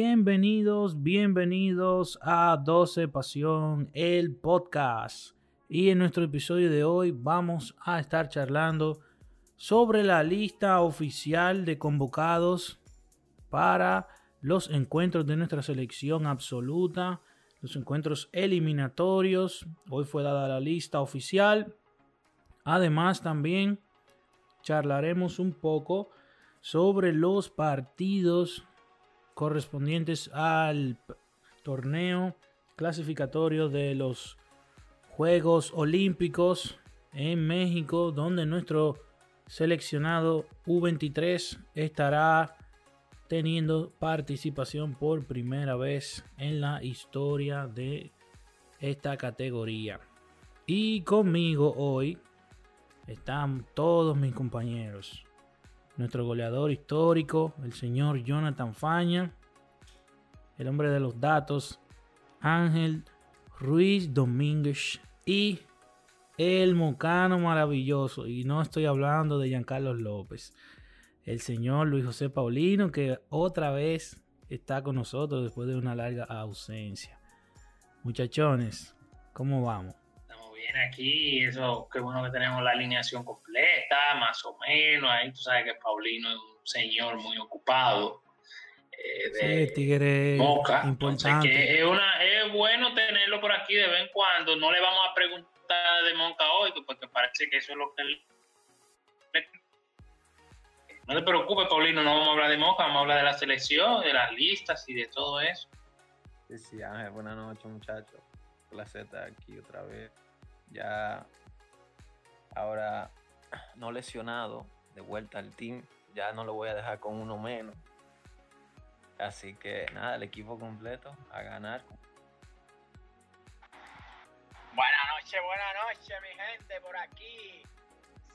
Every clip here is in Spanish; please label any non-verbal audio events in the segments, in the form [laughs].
Bienvenidos, bienvenidos a 12 Pasión, el podcast. Y en nuestro episodio de hoy vamos a estar charlando sobre la lista oficial de convocados para los encuentros de nuestra selección absoluta, los encuentros eliminatorios. Hoy fue dada la lista oficial. Además también charlaremos un poco sobre los partidos correspondientes al torneo clasificatorio de los Juegos Olímpicos en México, donde nuestro seleccionado U23 estará teniendo participación por primera vez en la historia de esta categoría. Y conmigo hoy están todos mis compañeros. Nuestro goleador histórico, el señor Jonathan Faña. El hombre de los datos, Ángel Ruiz Domínguez. Y el mocano maravilloso. Y no estoy hablando de Giancarlo López. El señor Luis José Paulino, que otra vez está con nosotros después de una larga ausencia. Muchachones, ¿cómo vamos? aquí, eso, qué bueno que tenemos la alineación completa, más o menos. Ahí tú sabes que Paulino es un señor muy ocupado. Eh, de sí, tigre Moca. Importante. que es, una, es bueno tenerlo por aquí de vez en cuando. No le vamos a preguntar de Moca hoy, porque parece que eso es lo que no te preocupes, Paulino, no vamos a hablar de Moca, vamos a hablar de la selección, de las listas y de todo eso. Sí, sí, Ángel, buenas noches, muchachos. Placer estar aquí otra vez ya ahora no lesionado, de vuelta al team, ya no lo voy a dejar con uno menos. Así que nada, el equipo completo a ganar. Buenas noches, buenas noches, mi gente, por aquí.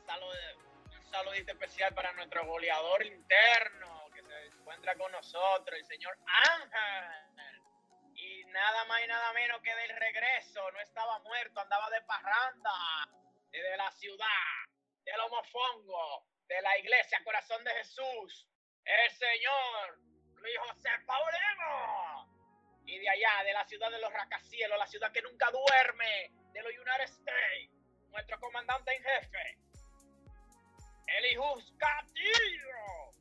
Salud, un saludito especial para nuestro goleador interno que se encuentra con nosotros, el señor Ángel nada más y nada menos que del regreso. No estaba muerto, andaba de parranda. Desde la ciudad, del homofongo, de la iglesia Corazón de Jesús. El Señor Luis José Paulino. Y de allá, de la ciudad de los racacielos, la ciudad que nunca duerme, de los United States. Nuestro comandante en jefe. Elijus Castillo.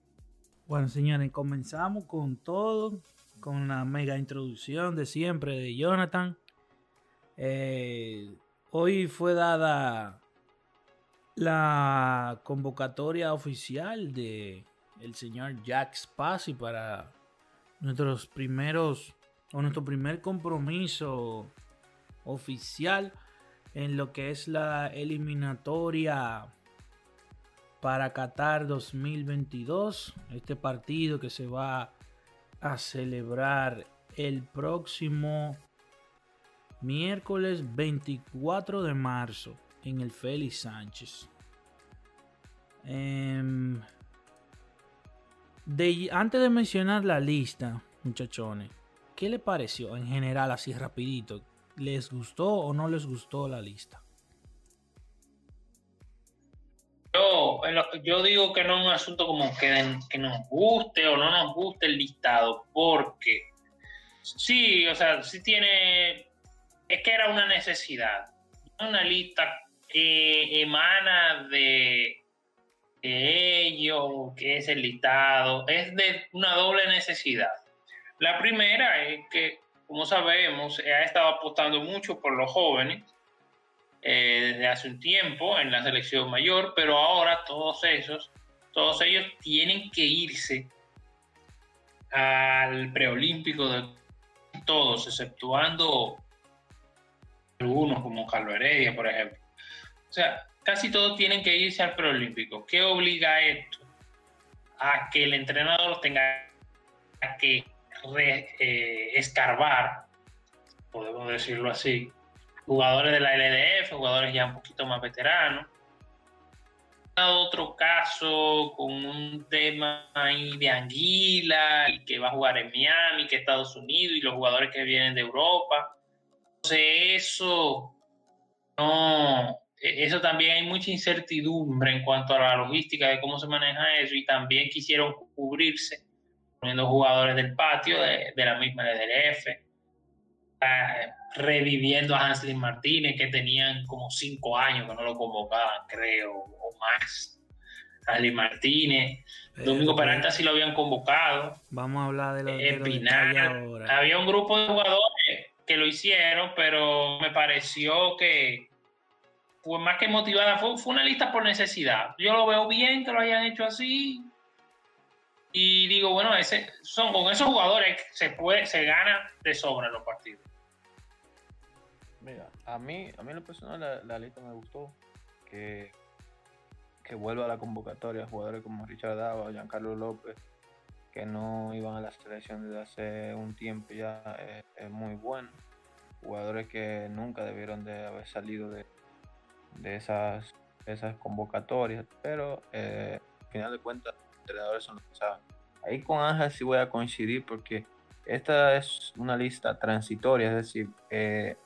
Bueno, señores, comenzamos con todo con la mega introducción de siempre de Jonathan. Eh, hoy fue dada la convocatoria oficial de el señor Jack Spassi para nuestros primeros o nuestro primer compromiso oficial en lo que es la eliminatoria para Qatar 2022. Este partido que se va a celebrar el próximo miércoles 24 de marzo en el Félix Sánchez. Em, antes de mencionar la lista, muchachones, ¿qué le pareció en general así rapidito? ¿Les gustó o no les gustó la lista? Yo, digo que no es un asunto como que, que nos guste o no nos guste el listado, porque sí, o sea, sí tiene, es que era una necesidad, una lista que emana de, de ello, que es el listado, es de una doble necesidad. La primera es que, como sabemos, ha estado apostando mucho por los jóvenes eh, desde hace un tiempo en la selección mayor, pero ahora todos esos, todos ellos tienen que irse al preolímpico de todos, exceptuando algunos como Carlos Heredia, por ejemplo. O sea, casi todos tienen que irse al preolímpico. ¿Qué obliga esto? A que el entrenador tenga que eh, escarbar, podemos decirlo así, jugadores de la LDF, jugadores ya un poquito más veteranos. Otro caso con un tema ahí de Anguila, que va a jugar en Miami, que Estados Unidos, y los jugadores que vienen de Europa. Entonces, eso no, eso también hay mucha incertidumbre en cuanto a la logística de cómo se maneja eso, y también quisieron cubrirse poniendo jugadores del patio de, la misma LDF, reviviendo a Hanslin Martínez, que tenían como cinco años que no lo convocaban, creo, o más. Hanslin Martínez, Domingo Peralta sí lo habían convocado. Vamos a hablar de lo, de Había un grupo de jugadores que lo hicieron, pero me pareció que fue más que motivada, fue, fue una lista por necesidad. Yo lo veo bien que lo hayan hecho así, y digo, bueno, ese, son con esos jugadores se puede, se gana de sobra los partidos. Mira, a mí, a mí en lo personal la, lista me gustó. Que, que vuelva a la convocatoria jugadores como Richard Dava, Giancarlo López, que no iban a la selección desde hace un tiempo ya, eh, es, muy bueno. Jugadores que nunca debieron de haber salido de, de esas, esas convocatorias, pero eh, al final de cuentas entrenadores son los que saben. Ahí con Ángel sí voy a coincidir porque esta es una lista transitoria, es decir, eh,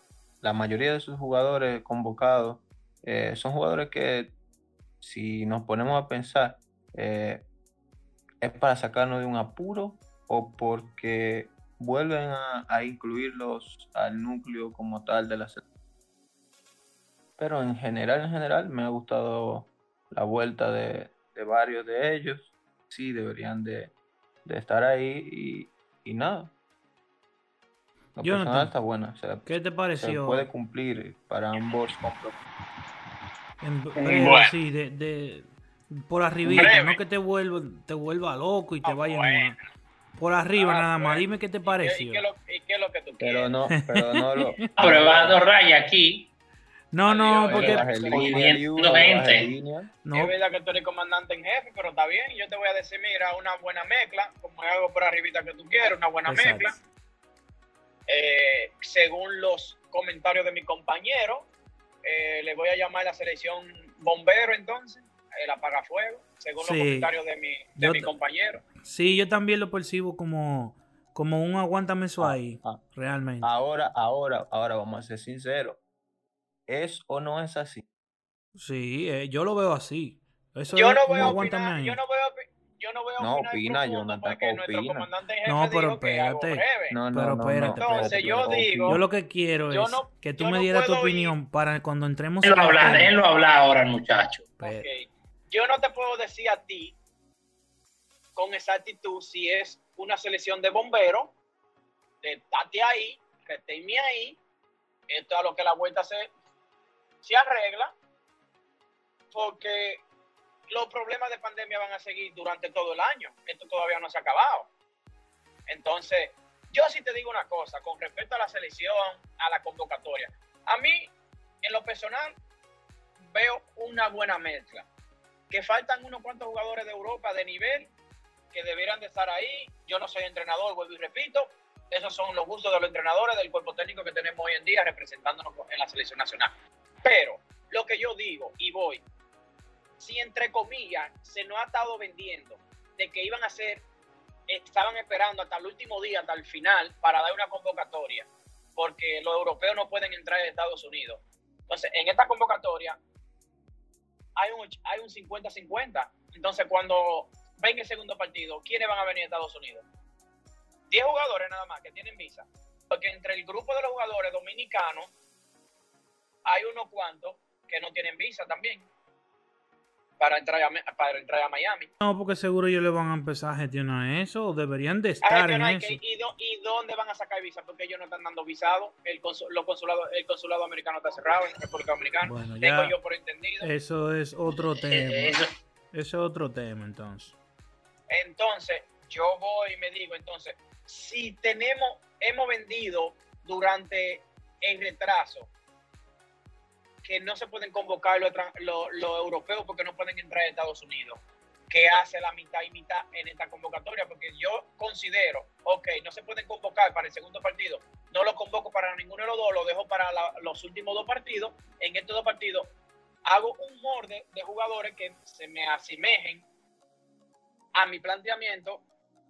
la mayoría de sus jugadores convocados eh, son jugadores que si nos ponemos a pensar eh, es para sacarnos de un apuro o porque vuelven a, incluirlos al núcleo como tal de la selección. Pero en general, en general, me ha gustado la vuelta de varios de ellos sí deberían de, estar ahí y, nada. La personal está buena. ¿Qué te pareció? puede cumplir para ambos en breve, sí, de, por arribita, no que te vuelva, te vuelva loco y te vaya por arriba ah, nada más. Dime qué te pareció. ¿Y qué, es lo que tú pero no, pero no lo. [laughs] Probando raya aquí. No, no, porque. No. Es verdad que tú eres comandante en jefe, pero está bien. Yo te voy a decir, mira, una buena mezcla, como es algo por arribita que tú quieres, una buena mezcla. Eh, según los comentarios de mi compañero, eh, le voy a llamar la selección bombero entonces, el apagafuego, según los comentarios de mi, de mi compañero. Sí, yo también lo percibo como, como un aguántame eso ah, ahí, ah. realmente. Ahora, ahora, ahora vamos a ser sinceros ¿Es o no es así? Sí, eh, yo lo veo así. Eso yo, no voy a opinar, yo no veo yo no voy a no opina, yo no porque nuestro comandante jefe no, pero espérate. No, no, pero espérate, Entonces yo digo, yo lo que quiero es que tú me dieras tu opinión para cuando entremos déjenlo hablar, déjenlo hablar ahora, muchacho. Okay. Yo no te puedo decir a ti con exactitud si es una selección de bomberos, de Tati ahí, reténme ahí, esto es a lo que la vuelta se se arregla porque los problemas de pandemia van a seguir durante todo el año. Esto todavía no se ha acabado. Entonces, yo sí te digo una cosa con respecto a la selección, a la convocatoria. A mí, en lo personal, veo una buena mezcla. Que faltan unos cuantos jugadores de Europa de nivel que debieran de estar ahí. Yo no soy entrenador, vuelvo y repito. Esos son los gustos de los entrenadores del cuerpo técnico que tenemos hoy en día representándonos en la selección nacional. Pero lo que yo digo y voy, si entre comillas se nos ha estado vendiendo de que iban a ser, estaban esperando hasta el último día, hasta el final, para dar una convocatoria, porque los europeos no pueden entrar en Estados Unidos. Entonces, en esta convocatoria hay un, hay un 50-50. Entonces, cuando venga el segundo partido, ¿quiénes van a venir a Estados Unidos? 10 jugadores nada más que tienen visa. Porque entre el grupo de los jugadores dominicanos hay unos cuantos que no tienen visa también para entrar a, para entrar a Miami. No, porque seguro ellos le van a empezar a gestionar eso, o deberían de estar en eso. y, dónde van a sacar visa? Porque ellos no están dando visado. El, consulado, el consulado americano está cerrado en República Dominicana. Bueno, Tengo yo por entendido. Eso es otro eh, tema. eso. es otro tema, entonces. Entonces, yo voy y me digo, entonces, si tenemos, hemos vendido durante el retraso que no se pueden convocar los, europeos porque no pueden entrar a Estados Unidos. que hace la mitad y mitad en esta convocatoria? Porque yo considero, ok, no se pueden convocar para el segundo partido, no lo convoco para ninguno de los dos, lo dejo para los últimos dos partidos. En estos dos partidos hago un morde de jugadores que se me asemejen a mi planteamiento,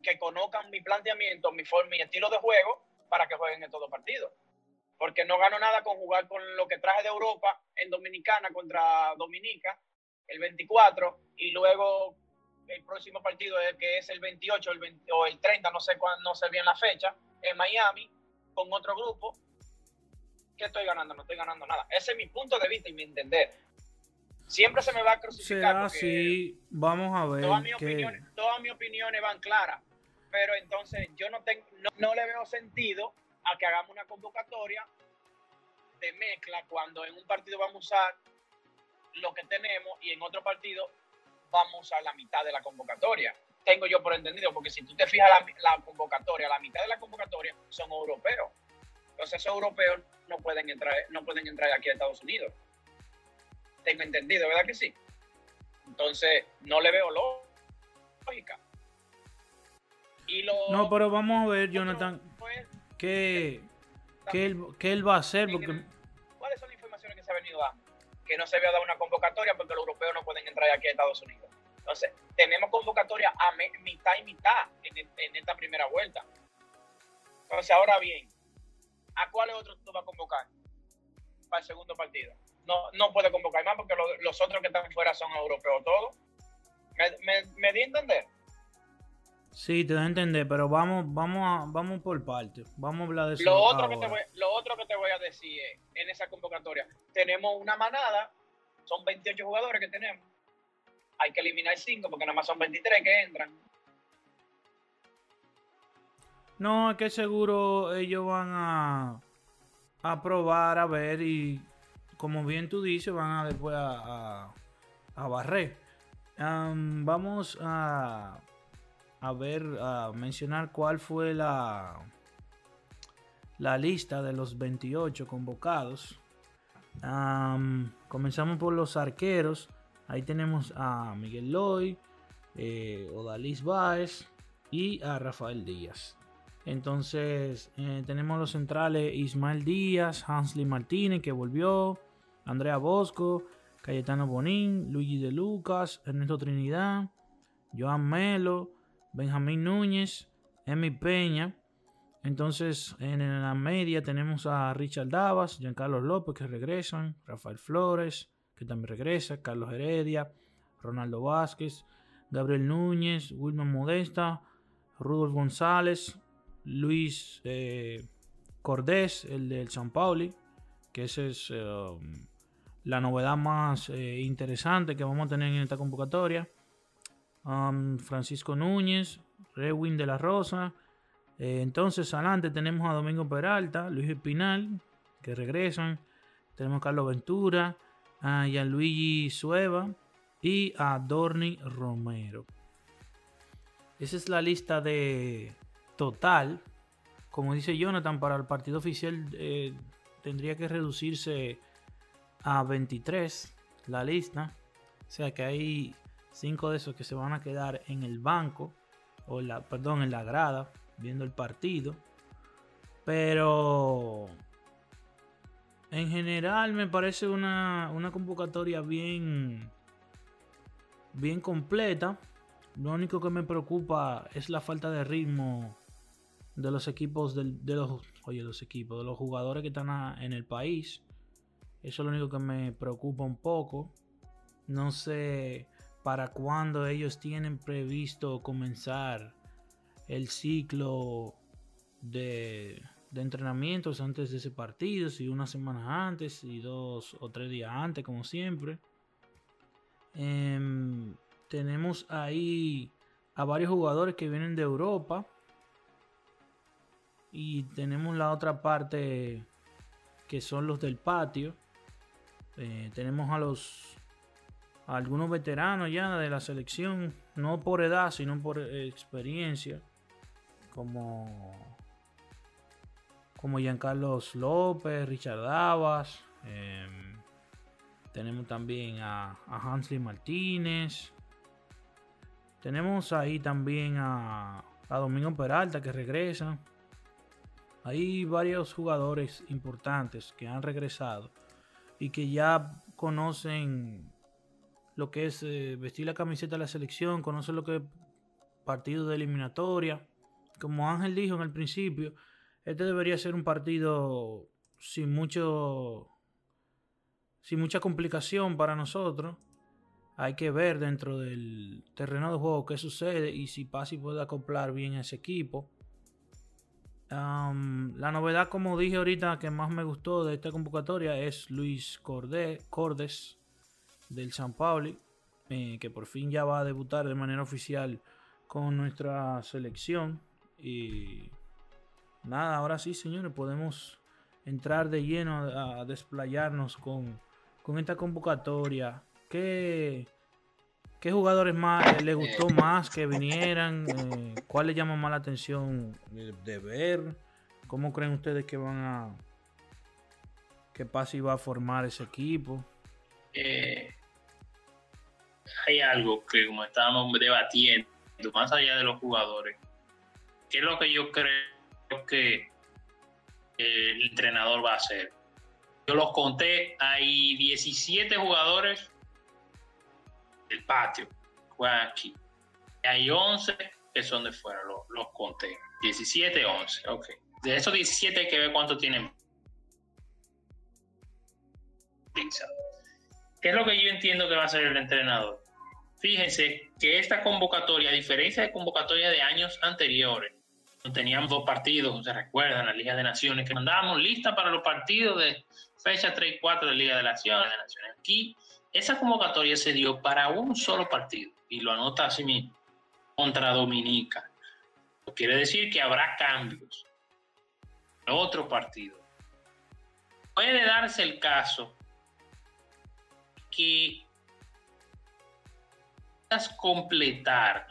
que conozcan mi planteamiento, mi forma, mi estilo de juego, para que jueguen estos dos partidos porque no gano nada con jugar con lo que traje de Europa en Dominicana contra Dominica el 24 y luego el próximo partido que es el 28 el 20 o el 30, no sé cuándo, no sé bien la fecha, en Miami, con otro grupo. ¿Qué estoy ganando? No estoy ganando nada. Ese es mi punto de vista y mi entender. Siempre se me va a crucificar. Así, vamos a ver. Todas mis, qué- opiniones, todas mis opiniones van claras. Pero entonces yo no, tengo, no, no le veo sentido a que hagamos una convocatoria de mezcla cuando en un partido vamos a usar lo que tenemos y en otro partido vamos a usar la mitad de la convocatoria. Tengo yo por entendido, porque si tú te fijas la, la convocatoria, la mitad de la convocatoria son europeos. Entonces esos europeos no pueden entrar, no pueden entrar aquí a Estados Unidos. Tengo entendido, ¿verdad que sí? Entonces no le veo lógica. Y lo No, pero vamos a ver, Jonathan, qué, qué él, qué él va a hacer, porque ¿Cuáles son las informaciones que se ha venido dando? Que no se había dado una convocatoria porque los europeos no pueden entrar aquí a Estados Unidos. Entonces, tenemos convocatoria a mitad y mitad en, el- en esta primera vuelta. Entonces, ahora bien, ¿a cuáles otros tú vas a convocar para el segundo partido? No, no puede convocar más porque lo- los otros que están fuera son europeos todos. ¿Me, me, me di a entender? Sí, te da a entender, pero vamos, vamos, a, vamos por parte. Vamos a hablar de eso. Lo otro, que te voy, lo otro que te voy a decir es, en esa convocatoria, tenemos una manada, son 28 jugadores que tenemos. Hay que eliminar 5 porque nada más son 23 que entran. No, es que seguro ellos van a, a probar, a ver y como bien tú dices, van a después a, a, a barrer. Am, vamos a, a ver, a mencionar cuál fue la, la lista de los 28 convocados. Am, comenzamos por los arqueros. Ahí tenemos a Miguel Loy, eh, Odalis Báez y a Rafael Díaz. Entonces eh, tenemos los centrales Ismael Díaz, Hansley Martínez que volvió, Andrea Bosco, Cayetano Bonín, Luigi de Lucas, Ernesto Trinidad, Joan Melo, Benjamín Núñez, Emi Peña. Entonces en la media tenemos a Richard Davas, Giancarlo López que regresan, Rafael Flores que también regresa, Carlos Heredia, Ronaldo Vázquez, Gabriel Núñez, Wilmer Modesta, Rudolf González, Luis eh, Cordés, el del San Pauli, que esa es eh, la novedad más eh, interesante que vamos a tener en esta convocatoria. Francisco Núñez, Rewin de la Rosa. Eh, entonces, adelante tenemos a Domingo Peralta, Luis Espinal, que regresan. Tenemos a Carlos Ventura, a Gianluigi Sueva y a Dorni Romero. Esa es la lista de total. Como dice Jonathan, para el partido oficial eh, tendría que reducirse a 23 la lista. O sea que hay 5 de esos que se van a quedar en el banco, o la, perdón, en la grada, viendo el partido. Pero en general me parece una, una convocatoria bien, bien completa. Lo único que me preocupa es la falta de ritmo de los equipos de los oye los equipos de los jugadores que están en el país. Eso es lo único que me preocupa un poco. No sé para cuándo ellos tienen previsto comenzar el ciclo de, entrenamientos antes de ese partido, si una semana antes y dos o tres días antes, como siempre. Em, tenemos ahí a varios jugadores que vienen de Europa. Y tenemos la otra parte que son los del patio. Eh, tenemos a los algunos veteranos ya de la selección, no por edad, sino por experiencia, como como Giancarlos López, Richard Davas. em, tenemos también a, a Hansley Martínez. Tenemos ahí también a, a Domingo Peralta que regresa. Hay varios jugadores importantes que han regresado y que ya conocen lo que es eh, vestir la camiseta de la selección, conocen lo que es partido de eliminatoria. Como Ángel dijo en el principio, este debería ser un partido sin mucho sin mucha complicación para nosotros. hay que ver dentro del terreno de juego qué sucede y si Pasi puede acoplar bien a ese equipo. la novedad, como dije ahorita, que más me gustó de esta convocatoria es Luis Cordes del San Pauli, eh, que por fin ya va a debutar de manera oficial con nuestra selección. Y nada, ahora sí, señores, podemos entrar de lleno a, desplayarnos con, con esta convocatoria. ¿Qué, qué jugadores más les gustó más que vinieran? Eh, ¿Cuál les llama más la atención de, ver? ¿Cómo creen ustedes que van a... que Pasi va a formar ese equipo? Eh, hay algo que como estábamos debatiendo, más allá de los jugadores, ¿qué es lo que yo creo que el entrenador va a hacer? Yo los conté, hay 17 jugadores del patio, juegan aquí. Hay 11 que son de fuera, los, los conté. 17, 11, ok. De esos 17 hay que ver cuánto tienen. ¿Qué es lo que yo entiendo que va a hacer el entrenador? Fíjense que esta convocatoria, a diferencia de convocatoria de años anteriores, teníamos dos partidos, se recuerdan, la Liga de Naciones, que mandábamos lista para los partidos de fecha 3 y 4 de Liga de Naciones. Aquí, esa convocatoria se dio para un solo partido, y lo anota así mismo, contra Dominica. Quiere decir que habrá cambios. Otro partido. Puede darse el caso que puedas completar,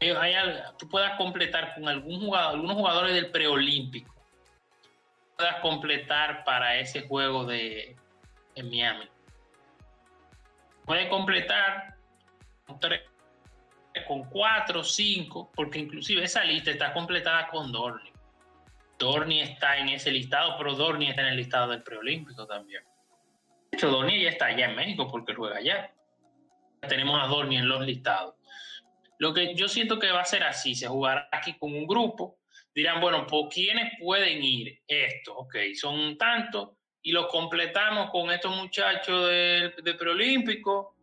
eh, tú puedas completar con algún jugador, algunos jugadores del preolímpico, puedas completar para ese juego de en Miami. Puede completar con cuatro, cinco, porque inclusive esa lista está completada con Dorni. Dorni está en ese listado, pero Dorni está en el listado del preolímpico también. De hecho, Dorni ya está allá en México porque juega allá tenemos a Dorni en los listados. Lo que yo siento que va a ser así, se jugará aquí con un grupo, dirán, bueno, ¿por quiénes pueden ir? Esto, ok, son tantos, y lo completamos con estos muchachos del, preolímpico,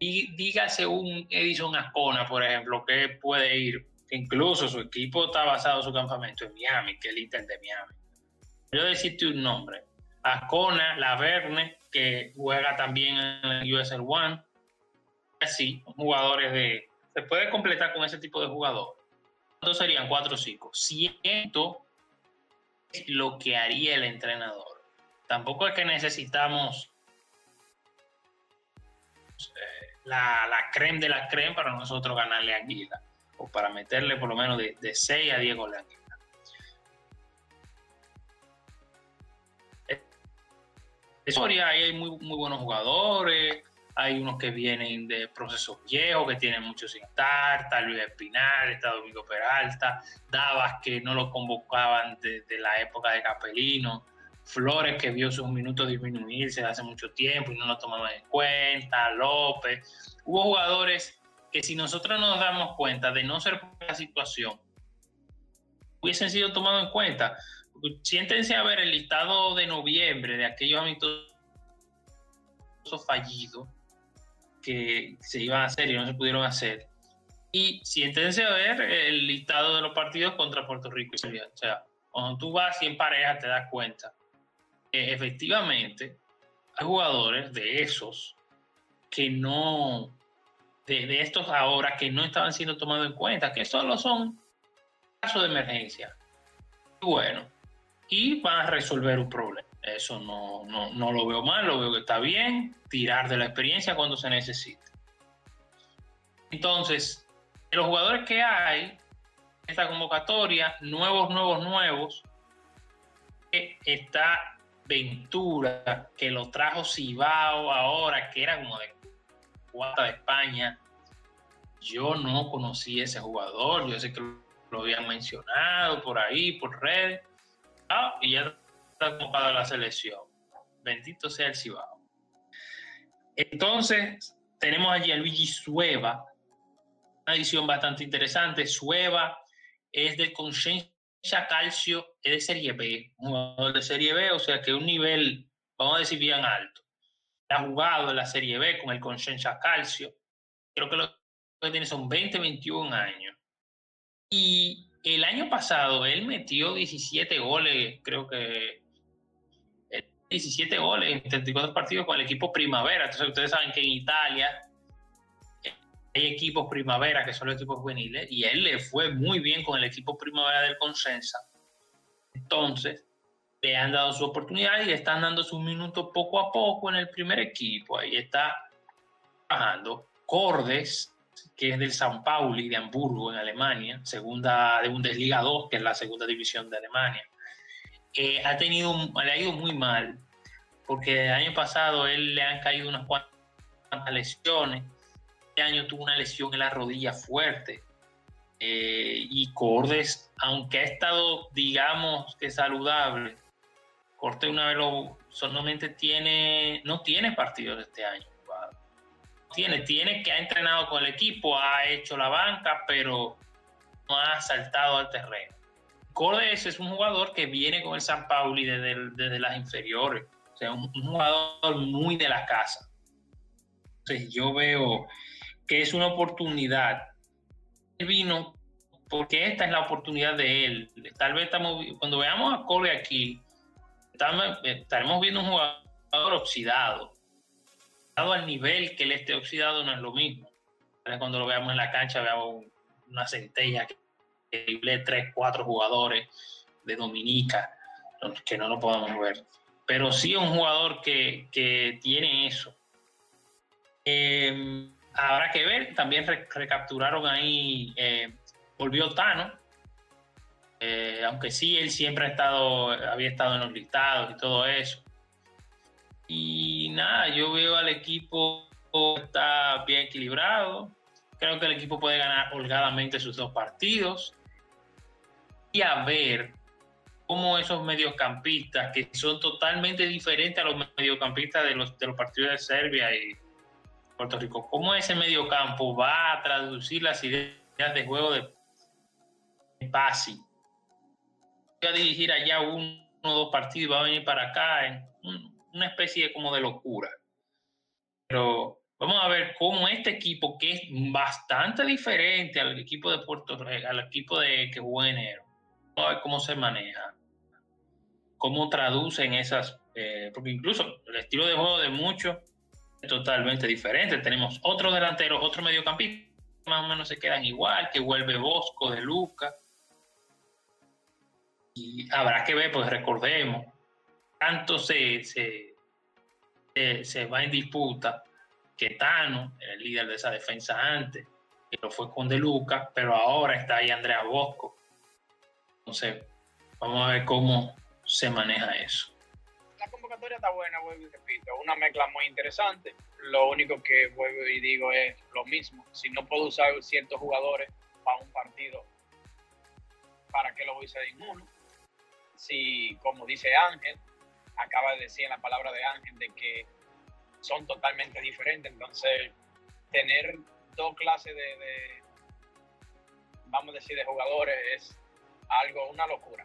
y dígase un Edison Ascona, por ejemplo, que puede ir, incluso su equipo está basado su campamento en Miami, que es el Inter de Miami. Yo decirte un nombre, Ascona, Laverne, que juega también en el USL One, así, jugadores de... Se puede completar con ese tipo de jugador. ¿Cuántos serían? 4 o 5. Siento es lo que haría el entrenador. Tampoco es que necesitamos eh, la, la creme de la creme para nosotros ganarle a Aguila. O para meterle por lo menos de, de 6 a 10 goles. Historia, ahí hay muy, muy buenos jugadores hay unos que vienen de procesos viejos, que tienen mucho sin estar, está Luis Espinal, está Domingo Peralta, Davas que no lo convocaban desde la época de Capelino, Flores que vio sus minutos disminuirse hace mucho tiempo y no lo tomaban en cuenta, López. Hubo jugadores que si nosotros nos damos cuenta de no ser por la situación, hubiesen sido tomados en cuenta. Siéntense a ver el listado de noviembre de aquellos amistosos fallidos que se iban a hacer y no se pudieron hacer. Y siéntense a ver el listado de los partidos contra Puerto Rico y Serbia. O sea, cuando tú vas y en pareja te das cuenta que efectivamente hay jugadores de esos que no, de, estos ahora que no estaban siendo tomados en cuenta, que solo son casos de emergencia. Bueno, y van a resolver un problema. Eso no, no, lo veo mal, lo veo que está bien, tirar de la experiencia cuando se necesite. Entonces, los jugadores que hay, esta convocatoria, nuevos, nuevos, nuevos, está Ventura, que lo trajo Cibao ahora, que era como de cuarta de España. Yo no conocí ese jugador, yo sé que lo habían mencionado por ahí, por redes. Ah, y ya convocado la selección. Bendito sea el Cibao. Entonces, tenemos allí a Luigi Sueva, una edición bastante interesante. Sueva es de Conciencia Calcio, es de Serie B, un jugador de Serie B, o sea que un nivel, vamos a decir, bien alto. ha jugado en la Serie B con el Consenza Calcio. Creo que lo que tiene son 20, 21 años. Y el año pasado él metió 17 goles, creo que 17 goles en 34 partidos con el equipo Primavera. Entonces ustedes saben que en Italia hay equipos Primavera que son los equipos juveniles y él le fue muy bien con el equipo Primavera del Consensa. Entonces le han dado su oportunidad y le están dando sus minutos poco a poco en el primer equipo. Ahí está trabajando. Cordes, que es del San Pauli de Hamburgo en Alemania, segunda de Bundesliga 2, que es la segunda división de Alemania. Eh, ha tenido, le ha ido muy mal, porque el año pasado él le han caído unas cuantas lesiones. Este año tuvo una lesión en la rodilla fuerte. Eh, y Cordes, aunque ha estado, digamos que saludable, Corte una vez lo, solamente tiene, no tiene partidos este año. Tiene, tiene que ha entrenado con el equipo, ha hecho la banca, pero no ha saltado al terreno. Cordes es un jugador que viene con el San Pauli desde, desde las inferiores, o sea, un, un, jugador muy de la casa. Entonces yo veo que es una oportunidad. Él vino porque esta es la oportunidad de él. Tal vez estamos, cuando veamos a Cordes aquí, estaremos viendo un jugador oxidado. Al nivel que él esté oxidado no es lo mismo. Cuando lo veamos en la cancha, veamos una centella que tres, cuatro jugadores de Dominica, que no lo podemos ver. Pero sí un jugador que, que tiene eso. Eh, habrá que ver, también re recapturaron ahí, eh, volvió Tano, eh, aunque sí, él siempre ha estado, había estado en los listados y todo eso. Y nada, yo veo al equipo está bien equilibrado. Creo que el equipo puede ganar holgadamente sus dos partidos. Y a ver cómo esos mediocampistas, que son totalmente diferentes a los mediocampistas de los, de los partidos de Serbia y Puerto Rico, cómo ese mediocampo va a traducir las ideas de juego de Pasi a dirigir allá uno o dos partidos y va a venir para acá en una especie de, como de locura. Pero vamos a ver cómo este equipo, que es bastante diferente al equipo de Puerto Rico, al equipo de que jugó en enero, vamos a ver cómo se maneja, cómo traducen esas, eh, porque incluso el estilo de juego de muchos es totalmente diferente. Tenemos otro delantero, otro mediocampista, más o menos se quedan igual, que vuelve Bosco de Lucas y habrá que ver, pues recordemos, tanto se, se, se, va en disputa que Tano era el líder de esa defensa antes, que lo fue con De Luca, pero ahora está ahí Andrea Bosco. Entonces, vamos a ver cómo se maneja eso. La convocatoria está buena, vuelvo y repito, una mezcla muy interesante. Lo único que vuelvo y digo es lo mismo. Si no puedo usar ciertos jugadores para un partido, ¿para qué lo voy a usar en uno? si, como dice Ángel, acaba de decir en la palabra de Ángel, de que son totalmente diferentes. Entonces, tener dos clases de, vamos a decir, de jugadores es algo, una locura.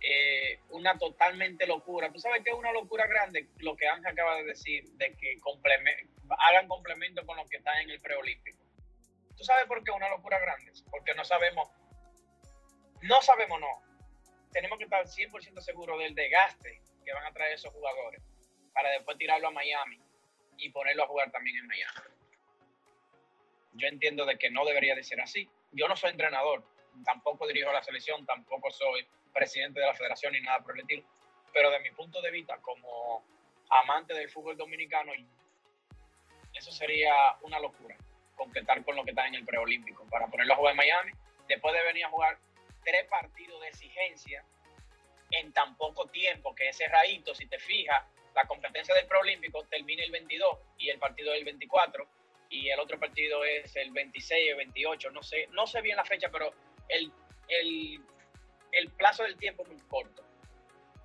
Eh, una totalmente locura. Tú sabes que es una locura grande lo que Ángel acaba de decir, de que hagan complemento con lo que está en el preolímpico. ¿Tú sabes por qué es una locura grande? Porque no sabemos, no sabemos, no, tenemos que estar 100% seguros del desgaste que van a traer esos jugadores para después tirarlo a Miami y ponerlo a jugar también en Miami. Yo entiendo de que no debería de ser así. Yo no soy entrenador, tampoco dirijo la selección, tampoco soy presidente de la federación ni nada por el estilo, pero de mi punto de vista como amante del fútbol dominicano, eso sería una locura, completar con lo que está en el preolímpico, para ponerlo a jugar en Miami, después de venir a jugar tres partidos de exigencia en tan poco tiempo, que ese raíto, si te fijas, la competencia del preolímpico termina el 22 y el partido el 24 y el otro partido es el 26 o 28, no sé, no sé bien la fecha, pero el, el, el plazo del tiempo es muy corto.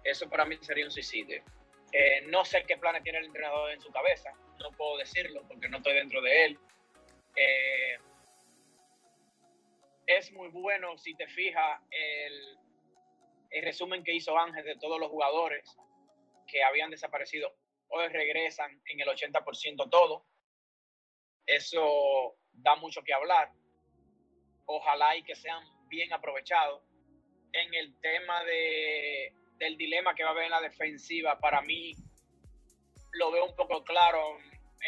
Eso para mí sería un suicidio. Eh, no sé qué planes tiene el entrenador en su cabeza, no puedo decirlo porque no estoy dentro de él. Eh, es muy bueno si te fijas el, el resumen que hizo Ángel de todos los jugadores que habían desaparecido hoy regresan en el 80% todo. Eso da mucho que hablar. Ojalá y que sean bien aprovechados. En el tema de, del dilema que va a haber en la defensiva, para mí lo veo un poco claro.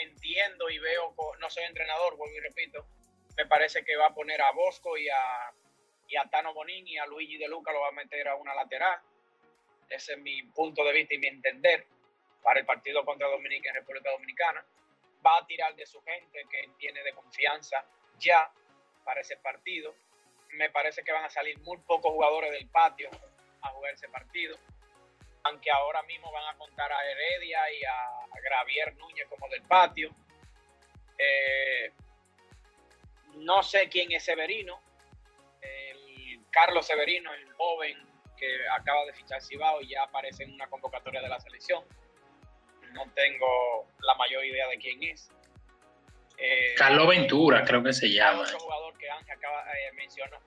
Entiendo y veo, no soy entrenador, vuelvo y repito, me parece que va a poner a Bosco y a, y a Tano Bonín y a Luigi De Luca lo va a meter a una lateral. Ese es mi punto de vista y mi entender para el partido contra Dominica en República Dominicana. Va a tirar de su gente que tiene de confianza ya para ese partido. Me parece que van a salir muy pocos jugadores del patio a jugar ese partido. Aunque ahora mismo van a contar a Heredia y a Gravier Núñez como del patio. Eh, no sé quién es Severino. Carlos Severino, el joven que acaba de fichar Cibao y ya aparece en una convocatoria de la selección no tengo la mayor idea de quién es. Eh, Carlos Ventura, creo que se llama. Otro jugador que Ángel acaba, eh, mencionó.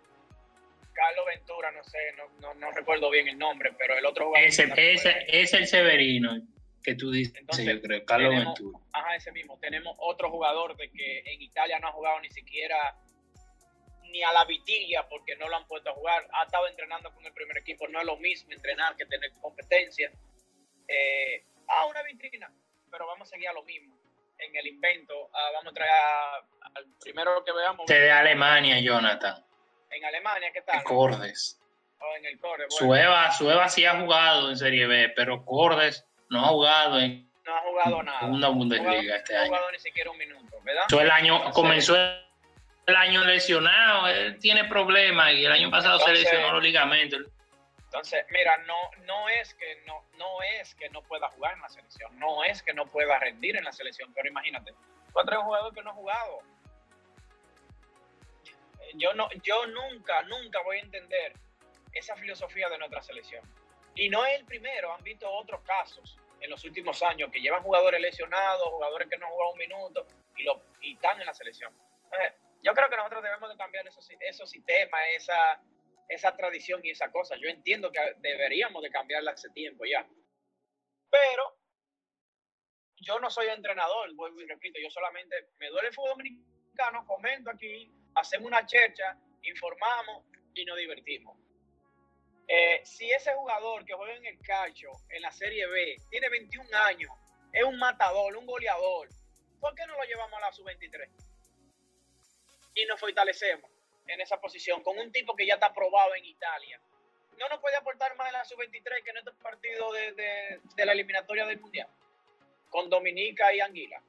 Carlos Ventura, no sé, no, no, recuerdo bien el nombre, pero el otro jugador. Ese, ese es el Severino que tú dices, yo creo, Carlos Ventura. Ajá, ese mismo. Tenemos otro jugador de que en Italia no ha jugado ni siquiera ni a la vitilla porque no lo han puesto a jugar. Ha estado entrenando con el primer equipo. No es lo mismo entrenar que tener competencia. Eh, ah, una vitrina, pero vamos a seguir a lo mismo. En el invento, ah, vamos a traer al primero que veamos. de Alemania, Jonathan. En Alemania, ¿qué tal? Cordes. Oh, en el Cordes. Bueno. Sueva, sí ha jugado en Serie B, pero Cordes no ha jugado en. No ha jugado nada. Segunda Bundesliga este año. No ha jugado ni siquiera un minuto, ¿verdad? el año, comenzó el año lesionado, él tiene problemas y el año pasado se lesionó los ligamentos. Entonces, mira, no, no, es que no, no es que no pueda jugar en la selección, no es que no pueda rendir en la selección, pero imagínate, cuatro jugadores que no ha jugado. Yo, no, yo nunca, nunca voy a entender esa filosofía de nuestra selección. Y no es el primero, han visto otros casos en los últimos años que llevan jugadores lesionados, jugadores que no han jugado un minuto y, lo, y están en la selección. Yo creo que nosotros debemos de cambiar esos, esos sistemas, esa, esa tradición y esa cosa. Yo entiendo que deberíamos de cambiarla hace tiempo ya. Pero yo no soy entrenador, vuelvo y repito, yo solamente me duele el fútbol dominicano, comento aquí, hacemos una chercha, informamos y nos divertimos. Eh, si ese jugador que juega en el calcio, en la Serie B, tiene 21 años, es un matador, un goleador, ¿por qué no lo llevamos a la sub-23? Y nos fortalecemos en esa posición con un tipo que ya está probado en Italia. No nos puede aportar más en la sub-23 que en este partido de, de, la eliminatoria del Mundial, con Dominica y Anguila.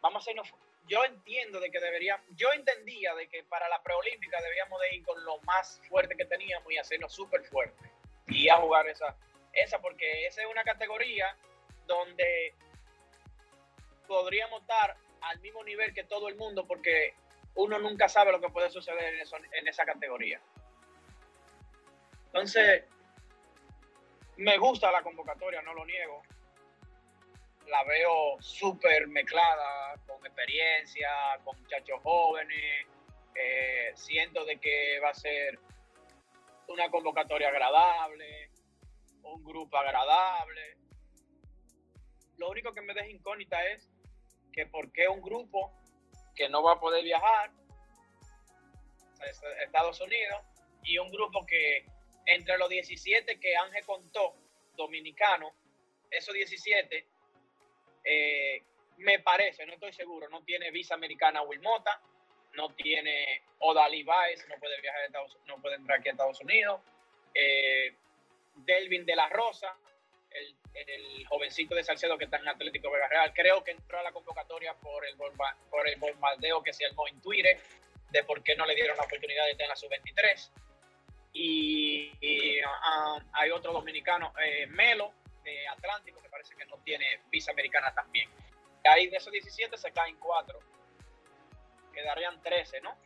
Vamos a hacernos... Yo entiendo de que debería, yo entendía de que para la preolímpica debíamos de ir con lo más fuerte que teníamos y hacernos súper fuerte y a jugar esa, esa, porque esa es una categoría donde podríamos estar al mismo nivel que todo el mundo porque uno nunca sabe lo que puede suceder en, esa categoría. Entonces, me gusta la convocatoria, no lo niego. La veo súper mezclada, con experiencia, con muchachos jóvenes. Eh, siento de que va a ser una convocatoria agradable, un grupo agradable. Lo único que me deja incógnita es que por qué un grupo que no va a poder viajar a Estados Unidos y un grupo que entre los 17 que Ángel contó, dominicano, esos 17, eh, me parece, no estoy seguro, no tiene visa americana Wilmota, no tiene Odali Baez, no puede viajar a Estados, no puede entrar aquí a Estados Unidos, eh, Delvin de la Rosa, el, jovencito de Salcedo que está en Atlético Vega Real. Creo que entró a la convocatoria por el, por el bombardeo que se armó en Twitter de por qué no le dieron la oportunidad de tener a su 23. Y, ah, hay otro dominicano, eh, Melo, de Atlántico, que parece que no tiene visa americana también. ahí de esos 17 se caen 4. Quedarían 13, ¿no?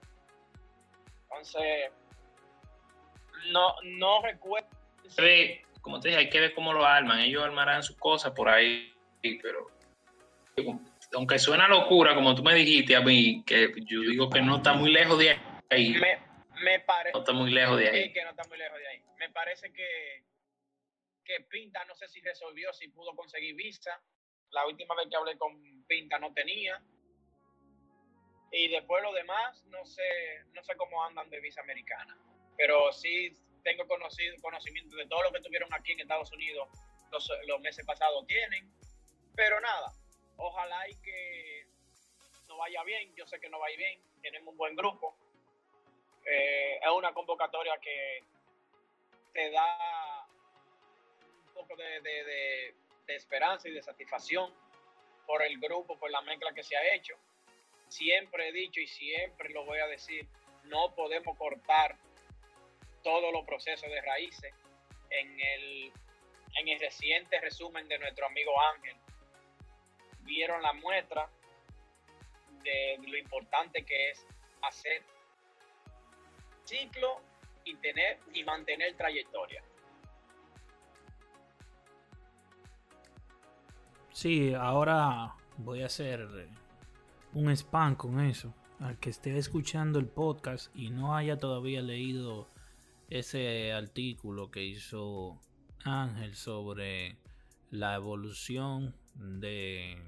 Entonces, no, no recuerdo. Sí como te dije, hay que ver cómo lo arman. Ellos armarán sus cosas por ahí, pero aunque suena locura, como tú me dijiste a mí, que yo digo que no está muy lejos de ahí. Me, parece. No está muy lejos de ahí. que no está muy lejos de ahí. Me parece que, que Pinta no sé si resolvió, si pudo conseguir visa. La última vez que hablé con Pinta no tenía. Y después lo demás, no sé, no sé cómo andan de visa americana. Pero sí tengo conocido, conocimiento de todo lo que tuvieron aquí en Estados Unidos los, los meses pasados tienen. Pero nada, ojalá y que no vaya bien. Yo sé que no va bien. Tenemos un buen grupo. Eh, es una convocatoria que te da un poco de, de, de, de esperanza y de satisfacción por el grupo, por la mezcla que se ha hecho siempre he dicho y siempre lo voy a decir, no podemos cortar todos los procesos de raíces. En el, en el reciente resumen de nuestro amigo Ángel, vieron la muestra de lo importante que es hacer ciclo y tener y mantener trayectoria. Sí, ahora voy a hacer un spam con eso. Al que esté escuchando el podcast y no haya todavía leído ese artículo que hizo Ángel sobre la evolución de,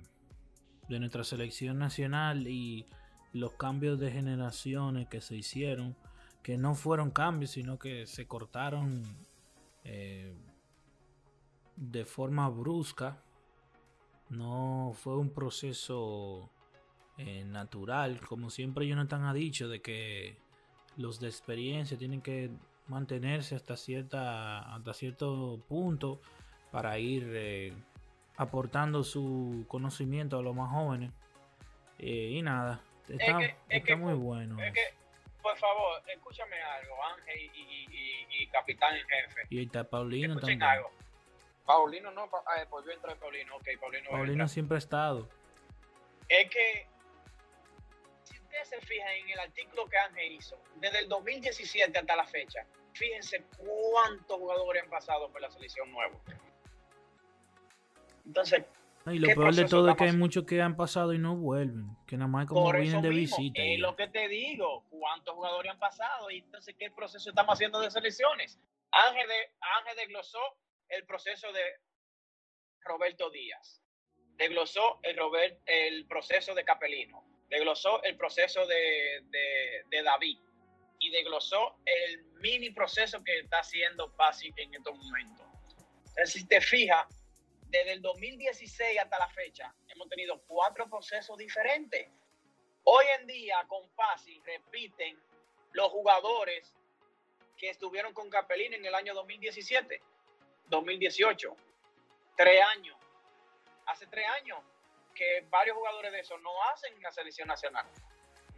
de nuestra selección nacional y los cambios de generaciones que se hicieron, que no fueron cambios, sino que se cortaron eh, de forma brusca. No fue un proceso eh, natural, como siempre Jonathan ha dicho, de que los de experiencia tienen que mantenerse hasta cierta hasta cierto punto para ir eh, aportando su conocimiento a los más jóvenes eh, y nada está, Es que- es está que muy bueno Es que, por favor, escúchame algo, Ángel y, y- y- y capitán en jefe. y está Paulino Escuchen también algo. Paulino no, pa- pues yo entré Paulino, ok, Paulino. Paulino siempre ha estado Es que, si ustedes se fijan en el artículo que Ángel hizo, desde el 2017 hasta la fecha, fíjense cuántos jugadores han pasado por la selección nueva. Entonces, y lo ¿Qué peor de todo es que hay muchos que han pasado y no vuelven que nada más como por vienen de mismo, visita y es ya. lo que te digo, cuántos jugadores han pasado y entonces qué proceso estamos haciendo de selecciones. Ángel, de, Ángel desglosó el proceso de Roberto Díaz, desglosó el, Robert, el proceso de Capelino, desglosó el proceso de, de, de David y desglosó el mini proceso que está haciendo Pasi en estos momentos. Entonces, si te fijas, desde el 2016 hasta la fecha, hemos tenido cuatro procesos diferentes. Hoy en día, con Pasi, repiten los jugadores que estuvieron con Capelín en el año 2017, 2018, tres años. Hace tres años que varios jugadores de esos no hacen la selección nacional.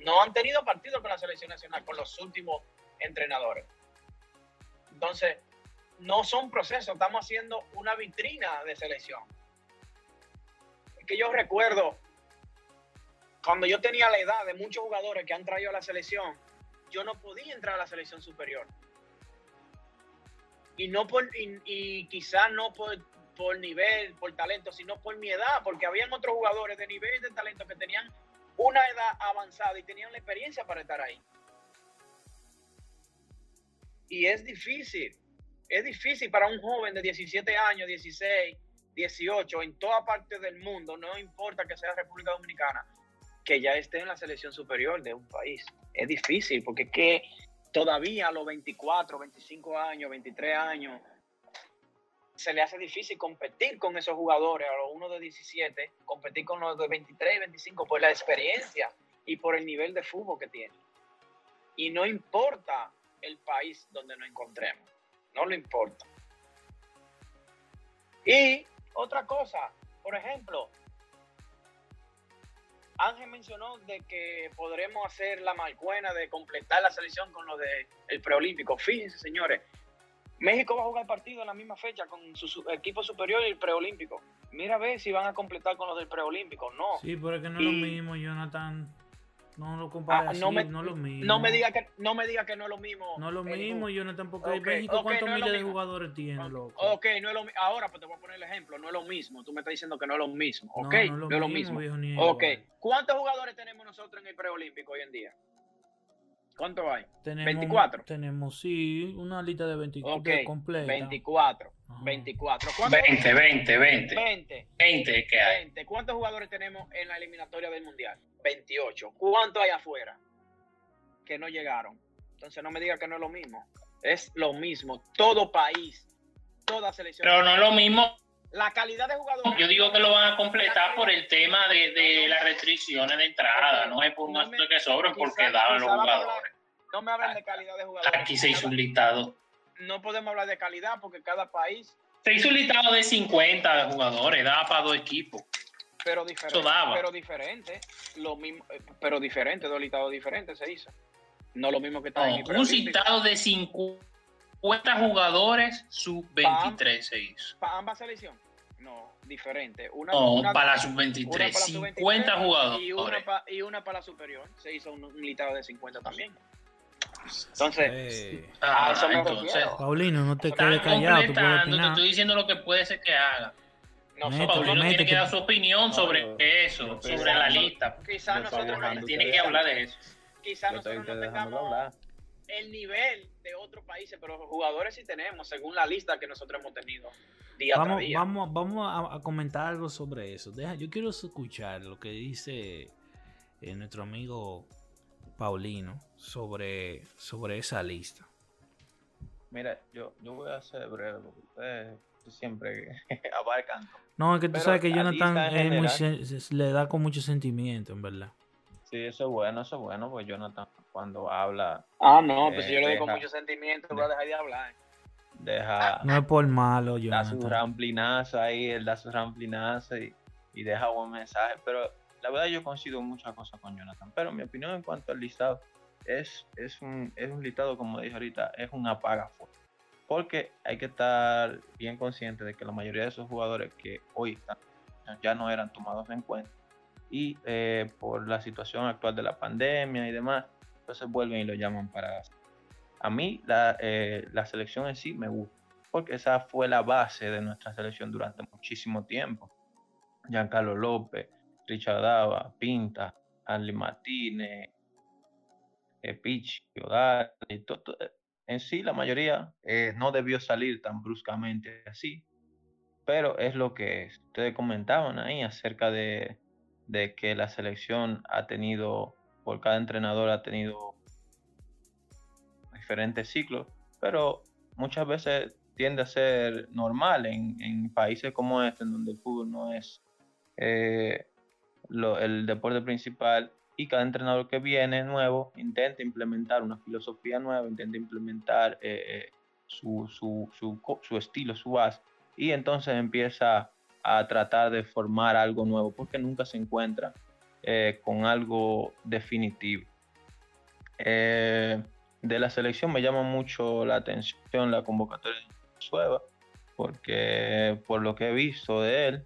No han tenido partido con la selección nacional con los últimos entrenadores. Entonces, no son procesos, estamos haciendo una vitrina de selección. Es que yo recuerdo cuando yo tenía la edad de muchos jugadores que han traído a la selección, yo no podía entrar a la selección superior. Y no por, y, y quizás no por, por nivel, por talento, sino por mi edad, porque habían otros jugadores de nivel y de talento que tenían una edad avanzada y tenían la experiencia para estar ahí. Y es difícil, es difícil para un joven de 17 años, 16, 18, en toda parte del mundo, no importa que sea República Dominicana, que ya esté en la selección superior de un país. Es difícil porque es que todavía a los 24, 25 años, 23 años, se le hace difícil competir con esos jugadores, a los uno de 17, competir con los de 23 y 25 por la experiencia y por el nivel de fútbol que tienen. Y no importa el país donde nos encontremos, no le importa. Y otra cosa, por ejemplo, Ángel mencionó de que podremos hacer la malcuena de completar la selección con lo del el preolímpico. Fíjense, señores, México va a jugar partido en la misma fecha con su, equipo superior y el preolímpico. Mira a ver si van a completar con los del preolímpico. No. Sí, pero es que no es lo mismo, Jonathan. No lo compares Ah, así, no, me, no es lo mismo. no me diga que no me diga que no es lo mismo. No es lo Eh, mismo, Jonathan, porque Ok, México, ok, ¿cuántos no es miles de mismo. jugadores tiene, loco? Ok, no es lo mi- Ahora, pues te voy a poner el ejemplo. No es lo mismo. Tú me estás diciendo que no es lo mismo. No, Ok, no es lo mismo, viejo, ni Ok. ¿Cuántos jugadores tenemos nosotros en el preolímpico hoy en día? ¿Cuánto hay? Tenemos, 24. Tenemos, sí, una lista de 24 Ok, completa. 24. Ajá. 24. ¿Cuántos? 20, 20, 20. 20. 20 que hay. 20. ¿Cuántos jugadores tenemos en la eliminatoria del Mundial? 28. ¿Cuántos hay afuera? Que no llegaron. Entonces no me diga que no es lo mismo. Es lo mismo. Todo país, toda selección. Pero no es lo mismo. La calidad de jugadores. Yo digo que lo van a completar por el tema de, de las restricciones de entrada. No es por no más me- que sobren, porque daban los jugadores. hablar- No me hablen de calidad de jugadores. Aquí se hizo un listado. No podemos hablar de calidad porque cada país, Se hizo un listado de 50 de jugadores, daba para dos equipos. pero diferente. Eso daba. Pero diferente. Lo mismo, eh, pero diferente, dos listados diferentes se hizo. No lo mismo que está en No, un preolímpico. citado de 50 jugadores sub-23 se hizo. ¿Para ambas selecciones? No, diferente. Una, No, una- para la una sub-23, para la 50 sub-23 jugadores. Y una, pa- y una para la superior. Se hizo un, un listado de 50 también. Entonces, Eh, Ah, a eso me entonces, refiero. Paulino, no te quedes callado, tú te estoy diciendo lo que puede ser que haga. nosotros, Métete, Paulino tiene métete. que dar su opinión No, sobre yo- eso, estoy sobre la lista. quizá Yo estoy nosotros, no, Tiene que hablar de eso. quizá Yo estoy nosotros no tengamos el nivel de otros países, pero jugadores sí tenemos, según la lista que nosotros hemos tenido día Vamos, tras día. vamos, vamos a, a comentar algo sobre eso. Deja, yo quiero escuchar lo que dice eh, nuestro amigo Paulino sobre, sobre esa lista. Mira, yo, yo voy a ser breve porque ustedes siempre [laughs] abarcan. No, es que tú Pero sabes que Jonathan muy le da con mucho sentimiento, en verdad. Sí, eso es bueno, eso es bueno, pues Jonathan cuando habla Ah, no, pues Eh, si yo le doy con mucho sentimiento, voy a dejar de hablar. deja No es por malo, da su Jonathan. ramplinazo ahí, él da su ramplinazo y, y deja buen mensaje. Pero la verdad yo coincido en muchas cosas con Jonathan. Pero mi opinión en cuanto al listado es, es, un, es un listado, como dije ahorita, es un apaga. Porque hay que estar bien consciente de que la mayoría de esos jugadores que hoy están ya no eran tomados en cuenta. Y eh, por la situación actual de la pandemia y demás, entonces vuelven y lo llaman para... A mí la, eh, la selección en sí me gusta porque esa fue la base de nuestra selección durante muchísimo tiempo. Giancarlo López, Richard Dava, Pinta, Anli Martínez, eh, Pichi, Odal, y to- to- eh, en sí la mayoría no debió salir tan bruscamente así, pero es lo que es. Ustedes comentaban ahí acerca de que la selección ha tenido, por cada entrenador ha tenido diferentes ciclos, pero muchas veces tiende a ser normal en, en países como este, en donde el fútbol no es eh, el deporte principal y cada entrenador que viene nuevo intenta implementar una filosofía nueva, intenta implementar eh, eh, su, su estilo, su base, y entonces empieza a tratar de formar algo nuevo, porque nunca se encuentra eh, con algo definitivo. Eh, de la selección me llama mucho la atención la convocatoria de Sueva, porque por lo que he visto de él,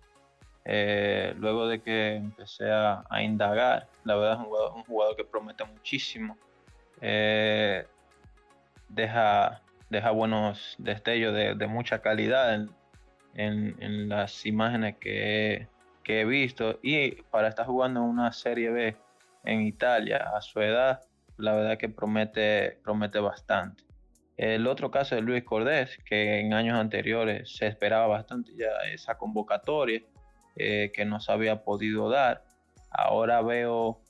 eh, luego de que empecé a, indagar, la verdad es un jugador, que promete muchísimo, deja, deja buenos destellos de, mucha calidad en, en- en las imágenes que he, he visto y para estar jugando en una Serie B en Italia a su edad, la verdad que promete, promete bastante. El otro caso de Luis Cordés, que en años anteriores se esperaba bastante ya esa convocatoria eh, que no se había podido dar. Ahora veo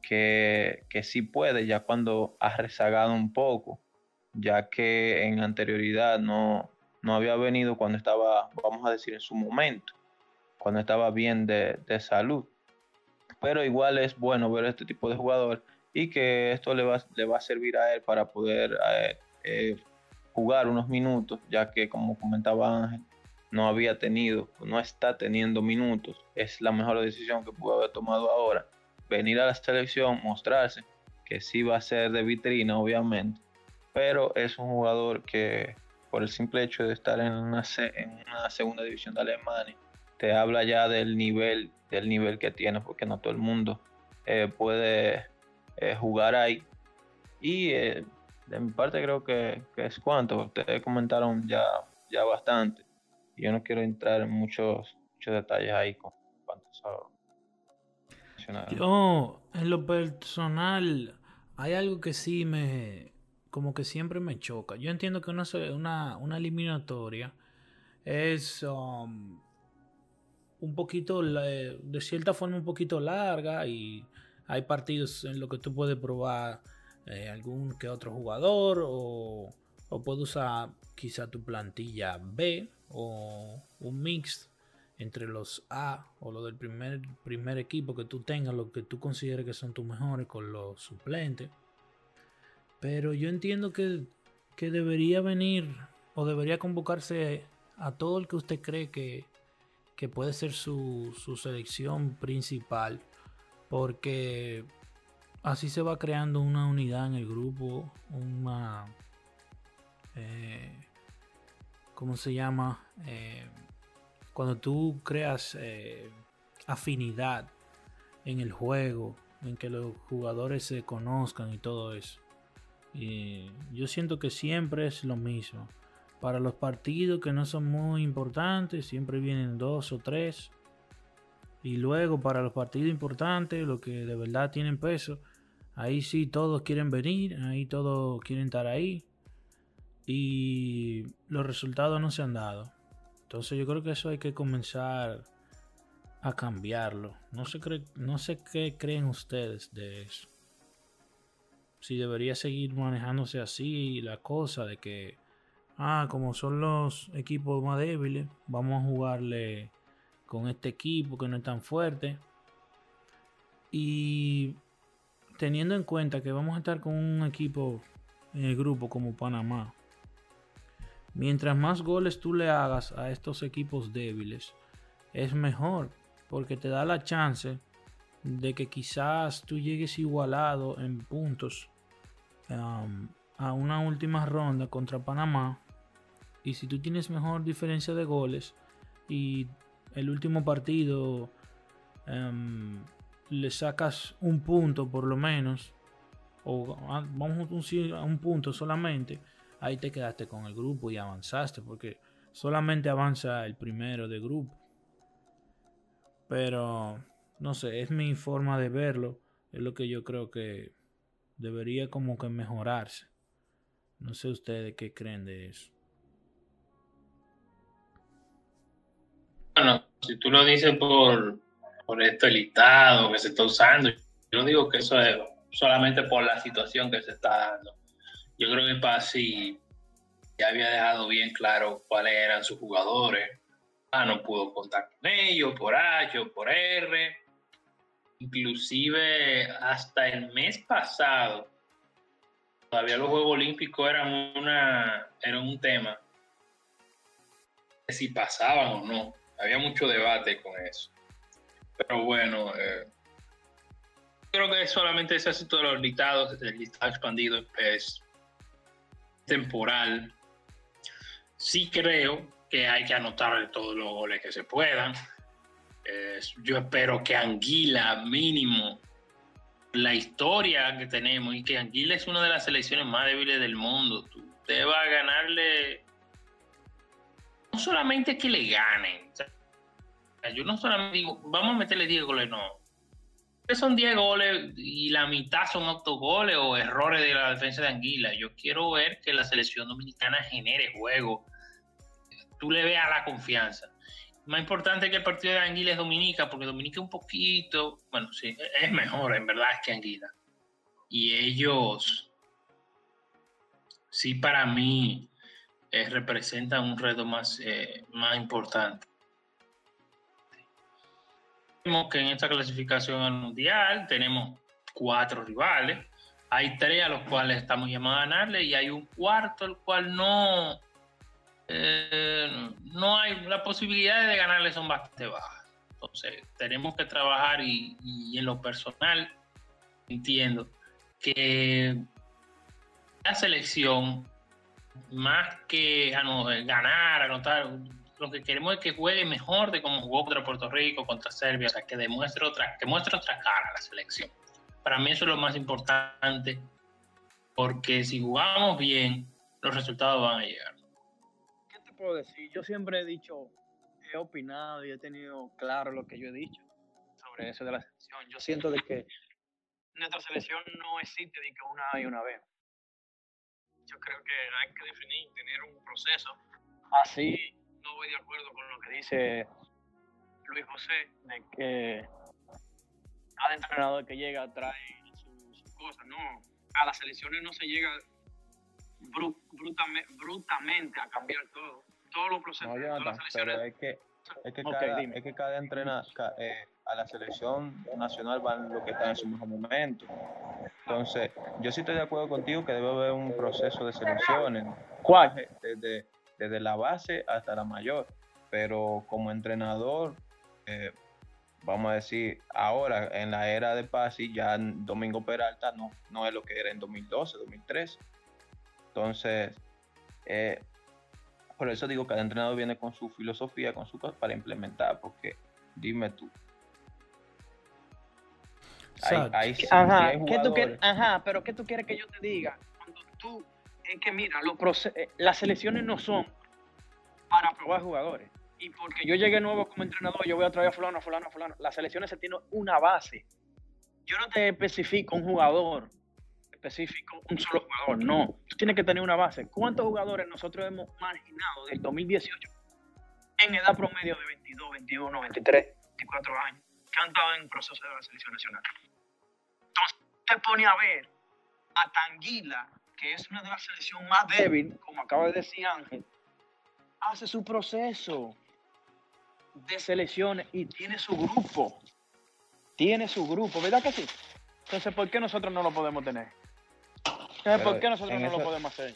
que, que sí puede, ya cuando ha rezagado un poco, ya que en anterioridad no, no había venido cuando estaba, vamos a decir, en su momento, cuando estaba bien de, de salud. Pero igual es bueno ver este tipo de jugador y que esto le va, le va a servir a él para poder eh, eh, jugar unos minutos, ya que como comentaba Ángel, no había tenido, no está teniendo minutos. Es la mejor decisión que pudo haber tomado ahora. Venir a la selección, mostrarse, que sí va a ser de vitrina, obviamente, pero es un jugador que por el simple hecho de estar en una, en una segunda división de Alemania, te habla ya del nivel, del nivel que tiene, porque no todo el mundo eh, puede eh, jugar ahí. Y eh, de mi parte creo que, que es cuanto. Ustedes comentaron ya, ya bastante. Yo no quiero entrar en muchos, muchos detalles ahí con. Yo, en lo personal, hay algo que sí me, como que siempre me choca. Yo entiendo que una, una, una eliminatoria es um, un poquito, de cierta forma, un poquito larga y hay partidos en los que tú puedes probar eh, algún que otro jugador o, o puedes usar quizá tu plantilla B o un mix entre los A o los del primer, primer equipo que tú tengas, lo que tú consideres que son tus mejores con los suplentes. Pero yo entiendo que, que debería venir o debería convocarse a todo el que usted cree que, que puede ser su, su selección principal. Porque así se va creando una unidad en el grupo, una... Eh, ¿Cómo se llama? Eh, cuando tú creas eh, afinidad en el juego, en que los jugadores se conozcan y todo eso. Y yo siento que siempre es lo mismo. Para los partidos que no son muy importantes, siempre vienen dos o tres. Y luego para los partidos importantes, los que de verdad tienen peso, ahí sí todos quieren venir, ahí todos quieren estar ahí. Y los resultados no se han dado. Entonces yo creo que eso hay que comenzar a cambiarlo. No sé, no sé qué creen ustedes de eso. Si debería seguir manejándose así la cosa de que, ah, como son los equipos más débiles, vamos a jugarle con este equipo que no es tan fuerte. Y teniendo en cuenta que vamos a estar con un equipo en el grupo como Panamá, Mientras más goles tú le hagas a estos equipos débiles, es mejor, porque te da la chance de que quizás tú llegues igualado en puntos a una última ronda contra Panamá. Y si tú tienes mejor diferencia de goles y el último partido um, le sacas un punto por lo menos, o ah, vamos a un punto solamente, ahí te quedaste con el grupo y avanzaste, porque solamente avanza el primero de grupo. Pero, no sé, es mi forma de verlo, es lo que yo creo que debería como que mejorarse. No sé ustedes qué creen de eso. Bueno, si tú lo dices por, por esto listado que se está usando, yo no digo que eso es solamente por la situación que se está dando yo creo que Pasi ya había dejado bien claro cuáles eran sus jugadores. Ah, no pudo contar con ellos por H o por R. Inclusive hasta el mes pasado, todavía los Juegos Olímpicos eran, una, eran un tema. Si pasaban o no. Había mucho debate con eso. Pero bueno, eh, creo que solamente ese asunto de los listados, el listado expandido es temporal. Sí creo que hay que anotar todos los goles que se puedan. yo espero que Anguila mínimo la historia que tenemos y que Anguila es una de las selecciones más débiles del mundo. Usted va a ganarle no solamente que le ganen. yo no solamente digo, vamos a meterle 10 goles, no son 10 goles y la mitad son autogoles o errores de la defensa de Anguila. Yo quiero ver que la selección dominicana genere juego. Tú le veas la confianza. Más importante que el partido de Anguila es Dominica, porque Dominica un poquito, bueno, sí, es mejor en verdad que Anguila. Y ellos, sí, para mí, eh, representan un reto más, eh, más importante que en esta clasificación al mundial tenemos cuatro rivales. Hay tres a los cuales estamos llamados a ganarle y hay un cuarto al cual no, eh, no hay la posibilidad de ganarle son bastante bajas. Entonces tenemos que trabajar y, en lo personal entiendo que la selección más que ganar, anotar, lo que queremos es que juegue mejor de como jugó contra Puerto Rico, contra Serbia, o sea, que demuestre otra, que muestre otra cara la selección. Para mí eso es lo más importante, porque si jugamos bien, los resultados van a llegar. ¿Qué te puedo decir? Yo siempre he dicho, he opinado y he tenido claro lo que yo he dicho sobre eso de la selección. Yo siento de que nuestra selección no existe de que una y una vez. Yo creo que hay que definir, tener un proceso. Así no voy de acuerdo con lo que dice Luis José, de que cada entrenador que llega trae sus su cosas. No, a las selecciones no se llega bru- brutame- brutamente a cambiar todo. Todos los procesos, No, todas las Jonathan, selecciones. pero es que, es que, cada, dime. es que cada entrena, eh, a la selección nacional van los que están en su mejor momento. Entonces, yo sí estoy de acuerdo contigo que debe haber un proceso de selecciones, ¿Cuál? desde, desde la base hasta la mayor. Pero como entrenador, eh, vamos a decir, ahora en la era de Pasi, ya Domingo Peralta no, no es lo que era en 2012, 2013. Entonces, eh, por eso digo que cada entrenador viene con su filosofía, con su cosa para implementar, porque dime tú. Hay, hay- Ajá, ¿qué tú quieres? Ajá, pero ¿qué tú quieres que yo te diga? Cuando tú, es que mira, los eh, las selecciones no son para probar jugadores. Y porque yo llegué nuevo como entrenador, yo voy a traer a fulano, a fulano, a fulano. Las selecciones se tienen una base. Yo no te especifico un jugador, específico un solo jugador, no. Tú tienes que tener una base. ¿Cuántos jugadores nosotros hemos marginado del 2018 en edad promedio de 22, 21, 23, 24 años que han estado en proceso de la selección nacional? Entonces, te pone a ver a Tanguila, que es una de las selecciones más débiles, como acaba de decir Ángel, hace su proceso de selecciones y tiene su grupo. Tiene su grupo, ¿verdad que sí? Entonces, ¿por qué nosotros no lo podemos tener? Entonces, Pero ¿Por qué nosotros no lo podemos hacer?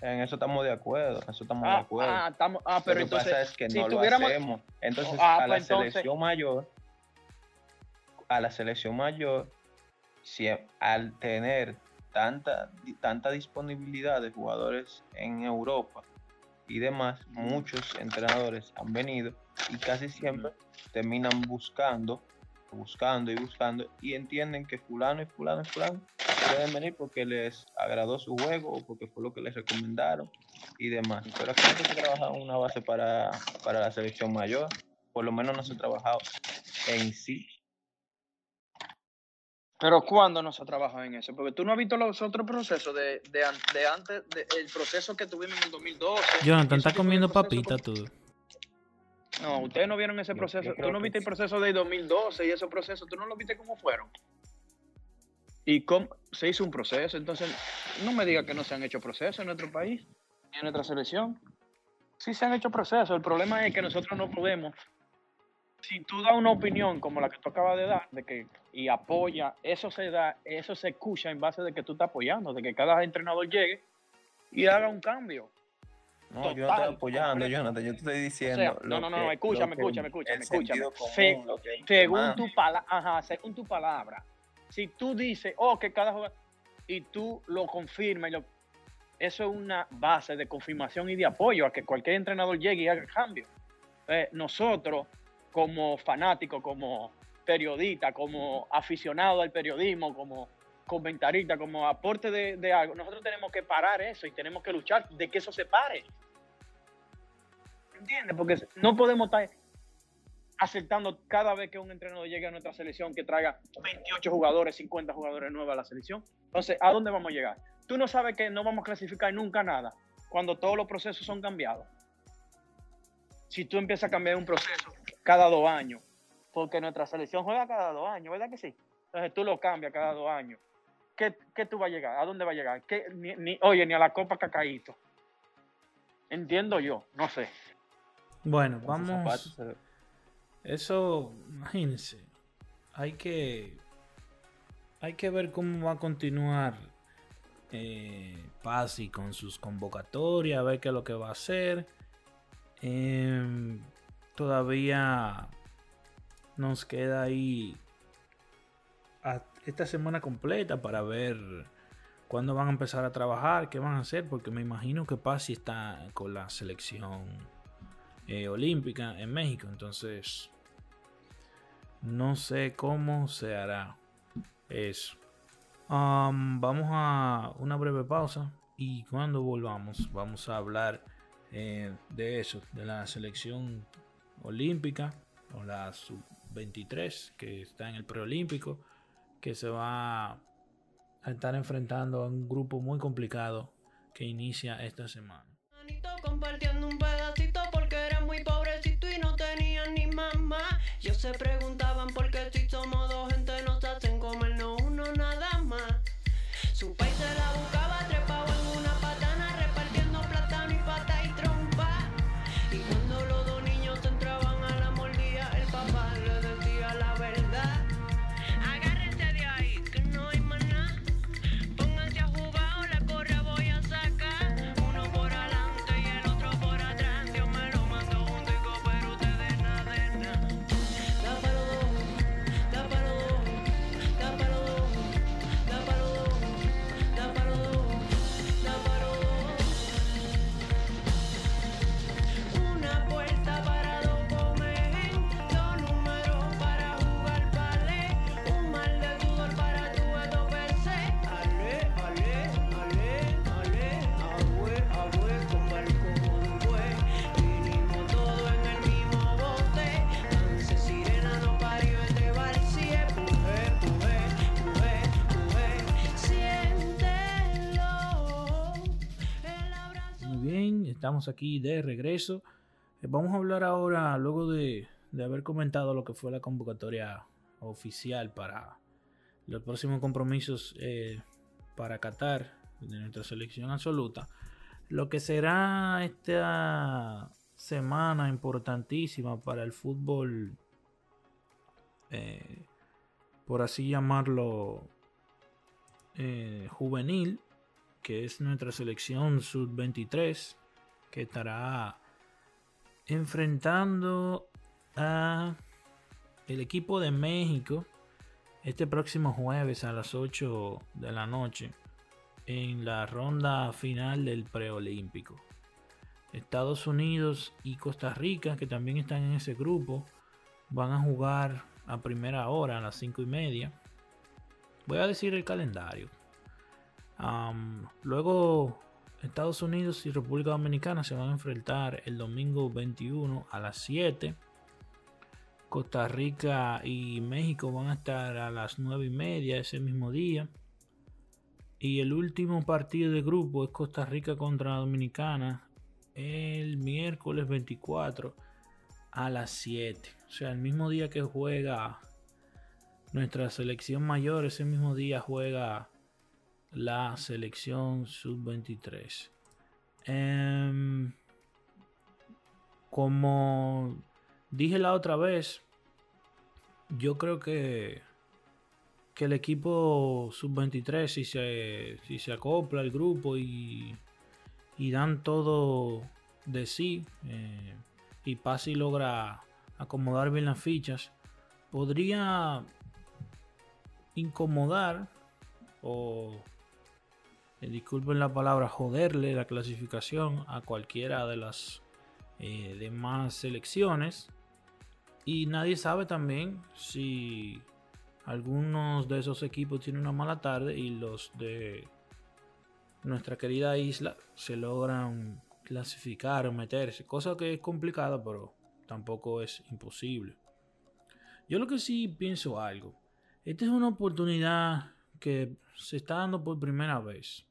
En eso estamos de acuerdo, en eso estamos de Ah, acuerdo. ah, estamos, ah, pero lo que entonces, pasa es que si no tuviéramos- lo hacemos. Entonces, Ah, a la pues entonces- selección mayor, a la selección mayor, si, al tener tanta, tanta disponibilidad de jugadores en Europa y demás, muchos entrenadores han venido y casi siempre terminan buscando, buscando y buscando y entienden que fulano y fulano y fulano pueden venir porque les agradó su juego o porque fue lo que les recomendaron y demás. Pero aquí no se ha trabajado una base para, para la selección mayor, por lo menos no se ha trabajado en sí. Pero ¿cuándo no se ha trabajado en eso? Porque tú no has visto los otros procesos de, de, de antes, de- el proceso que tuvimos en el 2012. Jonathan, ese está tipo de comiendo papita tú. No, ustedes no vieron ese proceso. yo Tú no que viste el proceso del 2012 y esos procesos, tú no lo viste cómo fueron. Y cómo se hizo un proceso. Entonces, no me diga que no se han hecho procesos en nuestro país, ni en nuestra selección. Sí se han hecho procesos. El problema es que nosotros no podemos. Si tú das una opinión como la que tú acabas de dar, de que y apoya, eso se da, eso se escucha en base de que tú estás apoyando, de que cada entrenador llegue y haga un cambio. No, yo no estoy apoyando. Jonathan, yo te estoy O diciendo. sea, lo no, no, no, que- escúchame, escúchame, escúchame, el escúchame. común, Se- según tu ajá, según tu palabra. Si tú dices, oh, que cada jugador, y tú lo confirmas, y lo- eso es una base de confirmación y de apoyo a que cualquier entrenador llegue y haga cambio. Eh, nosotros, como fanáticos, como periodistas, como aficionados al periodismo, como comentaristas, como aporte de, de algo, nosotros tenemos que parar eso y tenemos que luchar de que eso se pare. ¿Entiendes? Porque no podemos estar aceptando cada vez que un entrenador llegue a nuestra selección que traiga 28 jugadores, 50 jugadores nuevos a la selección. Entonces, ¿a dónde vamos a llegar? Tú no sabes que no vamos a clasificar nunca nada cuando todos los procesos son cambiados. Si tú empiezas a cambiar un proceso cada dos años, porque nuestra selección juega cada dos años, ¿verdad que sí? Entonces tú lo cambias cada dos años. ¿Qué, qué tú vas a llegar? ¿A dónde va a llegar? ¿Qué- ni- ni- oye, ni a la Copa Cacaíto. Entiendo yo, no sé. Bueno, vamos. zapatos Eso, imagínense. Hay que. Hay que ver cómo va a continuar eh, Pasi con sus convocatorias, a ver qué es lo que va a hacer. Em, todavía nos queda ahí a- esta semana completa para ver cuándo van a empezar a trabajar, qué van a hacer, porque me imagino que Pasi está con la selección eh, olímpica en México. Entonces, no sé cómo se hará eso. Am, vamos a una breve pausa y cuando volvamos vamos a hablar eh, de eso, de la selección olímpica o la sub-23 que está en el preolímpico, que se va a estar enfrentando a un grupo muy complicado que inicia esta semana. Se preguntaban aquí de regreso. Eh, Vamos a hablar ahora, luego de, haber comentado lo que fue la convocatoria oficial para los próximos compromisos eh, para Qatar de nuestra selección absoluta, lo que será esta semana importantísima para el fútbol, eh, por así llamarlo, juvenil, que es nuestra selección sub-23, que estará enfrentando a el equipo de México este próximo jueves a las 8 de la noche en la ronda final del preolímpico. Estados Unidos y Costa Rica, que también están en ese grupo, van a jugar a primera hora, a las 5 y media. Voy a decir el calendario. Luego Estados Unidos y República Dominicana se van a enfrentar el domingo 21 a las 7. Costa Rica y México van a estar a las 9 y media ese mismo día. Y el último partido de grupo es Costa Rica contra Dominicana el miércoles 24 a las 7. O sea, el mismo día que juega nuestra selección mayor, ese mismo día juega la selección sub-23. Em, como dije la otra vez, yo creo que, que el equipo sub-23, si se, si se acopla al grupo y, y dan todo de sí, eh, y Pasi logra acomodar bien las fichas, podría incomodar o eh, disculpen la palabra, joderle la clasificación a cualquiera de las eh, demás selecciones. Y nadie sabe también si algunos de esos equipos tienen una mala tarde y los de nuestra querida isla se logran clasificar o meterse. Cosa que es complicada, pero tampoco es imposible. Yo lo que sí pienso algo. Esta es una oportunidad que se está dando por primera vez.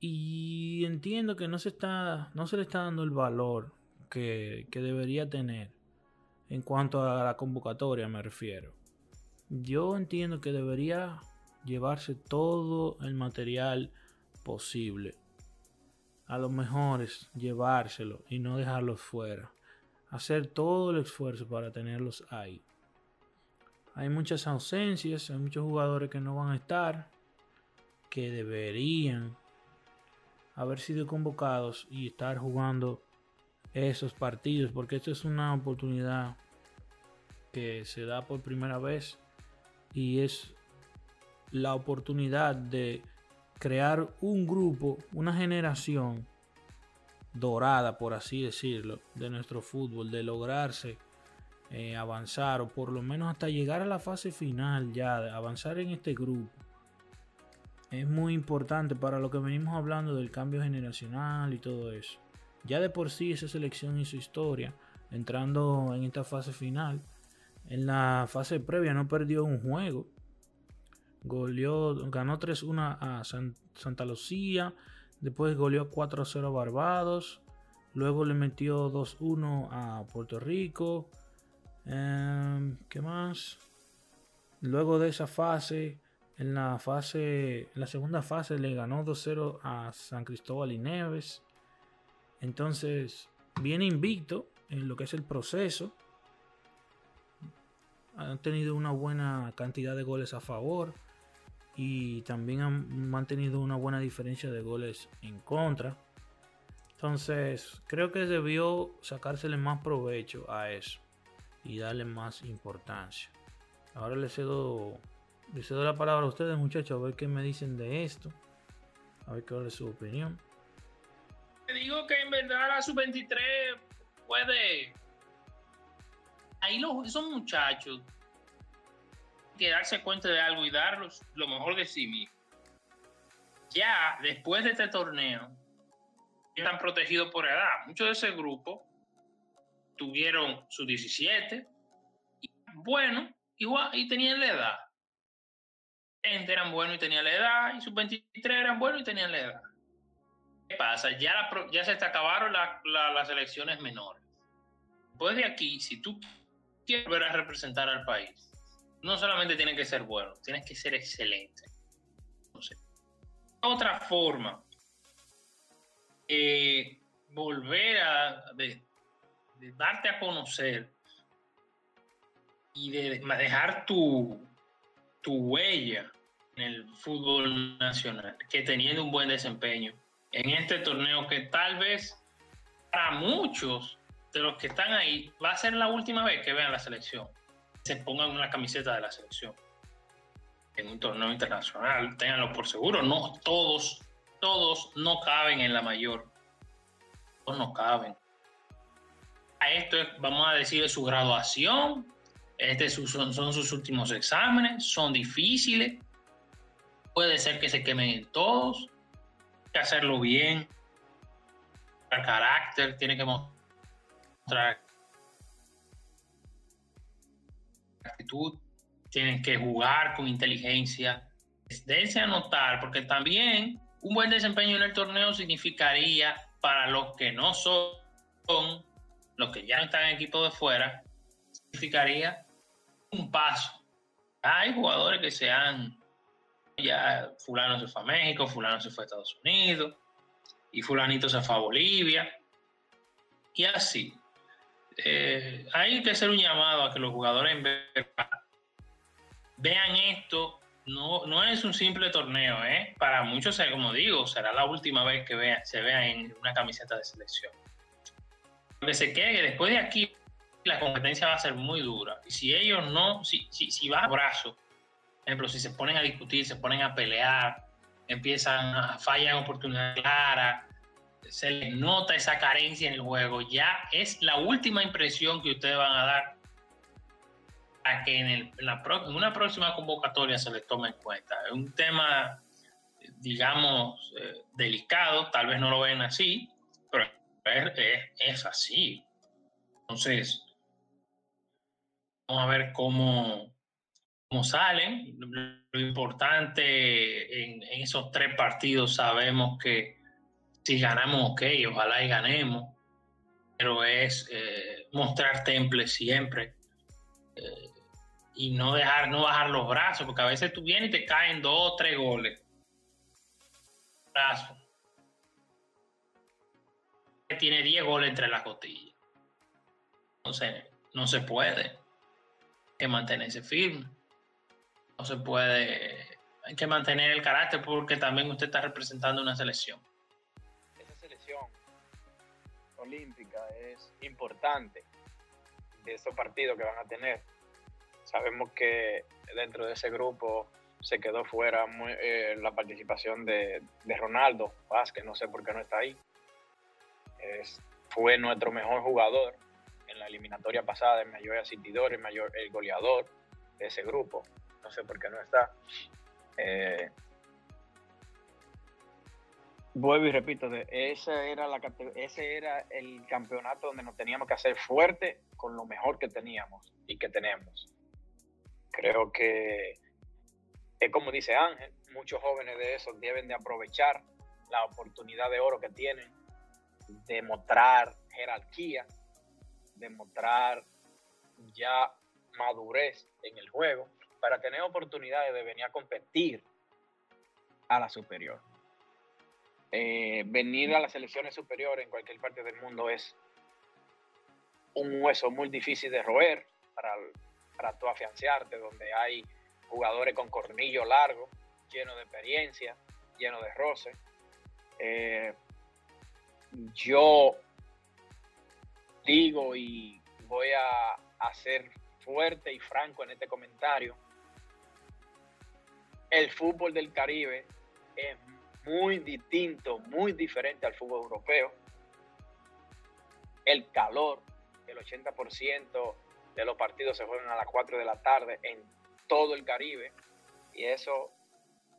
Y entiendo que no se está. no se le está dando el valor que, que debería tener. En cuanto a la convocatoria me refiero. Yo entiendo que debería llevarse todo el material posible. A los mejores llevárselo y no dejarlos fuera. Hacer todo el esfuerzo para tenerlos ahí. Hay muchas ausencias, hay muchos jugadores que no van a estar, que deberían haber sido convocados y estar jugando esos partidos, porque esto es una oportunidad que se da por primera vez y es la oportunidad de crear un grupo, una generación dorada, por así decirlo, de nuestro fútbol, de lograrse eh, avanzar o por lo menos hasta llegar a la fase final ya, de avanzar en este grupo. Es muy importante para lo que venimos hablando del cambio generacional y todo eso. Ya de por sí esa selección hizo historia entrando en esta fase final En la fase previa no perdió un juego. Goleó, ganó 3-1 a San- Santa Lucía. Después goleó 4-0 a Barbados. Luego le metió 2-1 a Puerto Rico. Em, ¿Qué más? Luego de esa fase, en la fase, en la segunda fase le ganó 2-0 a San Cristóbal y Neves. Entonces, viene invicto en lo que es el proceso. Han tenido una buena cantidad de goles a favor y también han mantenido una buena diferencia de goles en contra. Entonces, creo que debió sacársele más provecho a eso y darle más importancia. Ahora le cedo, le cedo la palabra a ustedes, muchachos, a ver qué me dicen de esto. A ver cuál es su opinión. Te digo que en verdad la sub-23 puede. Ahí los, esos muchachos que darse cuenta de algo y darlos lo mejor de sí mismos. Ya después de este torneo, están protegidos por edad. Muchos de ese grupo tuvieron sus 17 y bueno, igual y tenían la edad. 20 eran buenos y tenían la edad, y sus 23 eran buenos y tenían la edad. ¿Qué pasa? Ya, la ya se te acabaron la- la- las elecciones menores. Después de aquí, si tú quieres volver a representar al país, no solamente tienes que ser bueno, tienes que ser excelente. Otra forma, eh, volver a de- de darte a conocer y de dejar tu, tu huella en el fútbol nacional, que teniendo un buen desempeño en este torneo que tal vez para muchos de los que están ahí va a ser la última vez que vean la selección, se pongan una camiseta de la selección en un torneo internacional, ténganlo por seguro, no todos, todos no caben en la mayor, todos no caben. A esto es, vamos a decir, su graduación, este son, son sus últimos exámenes, son difíciles, puede ser que se quemen en todos, hay que hacerlo bien, el carácter, tiene que mostrar actitud, tienen que jugar con inteligencia, dense a notar, porque también un buen desempeño en el torneo significaría para los que no son, los que ya no están en equipo de fuera, significaría un paso. Hay jugadores que se han, ya fulano se fue a México, fulano se fue a Estados Unidos, y fulanito se fue a Bolivia, y así. Eh, hay que hacer un llamado a que los jugadores en vean esto. No, no es un simple torneo, ¿eh? Para muchos, como digo, será la última vez que vean, se vean en una camiseta de selección. Que se quede, después de aquí, la competencia va a ser muy dura. Y si ellos no, si, si, si va a brazo, por ejemplo, si se ponen a discutir, se ponen a pelear, empiezan a fallar oportunidades claras, se les nota esa carencia en el juego, ya es la última impresión que ustedes van a dar a que en, el- en la pro- una próxima convocatoria se les tome en cuenta. Es un tema, digamos, eh, delicado, tal vez no lo ven así, pero es, es- es así. Entonces, vamos a ver cómo, cómo salen. Lo importante en, esos tres partidos sabemos que si ganamos, ok, ojalá y ganemos, pero es eh, mostrar temple siempre eh, y no dejar, no bajar los brazos, porque a veces tú vienes y te caen dos o tres goles. Brazo. Tiene 10 goles entre las costillas. Entonces, no se puede. Que mantenerse firme. No se puede. Hay que mantener el carácter porque también usted está representando una selección. esa selección olímpica es importante de esos partidos que van a tener. Sabemos que dentro de ese grupo se quedó fuera eh, la participación de, de Ronaldo Vázquez, no sé por qué no está ahí. Fue nuestro mejor jugador en la eliminatoria pasada, el mayor asistidor, el mayor el goleador de ese grupo. No sé por qué no está. Eh, Vuelvo y repito, ese era, la, ese era el campeonato donde nos teníamos que hacer fuerte con lo mejor que teníamos y que tenemos. Creo que es como dice Ángel, muchos jóvenes de esos deben de aprovechar la oportunidad de oro que tienen, de mostrar jerarquía, de mostrar ya madurez en el juego, para tener oportunidades de venir a competir a la superior. Eh, venir a las selecciones superiores en cualquier parte del mundo es un hueso muy difícil de roer para, para tú afianzarte, donde hay jugadores con cornillo largo, llenos de experiencia, llenos de roce. Eh, yo digo y voy a, a ser fuerte y franco en este comentario. El fútbol del Caribe es muy distinto, muy diferente al fútbol europeo. El calor, el 80% de los partidos se juegan a las 4 de la tarde en todo el Caribe y eso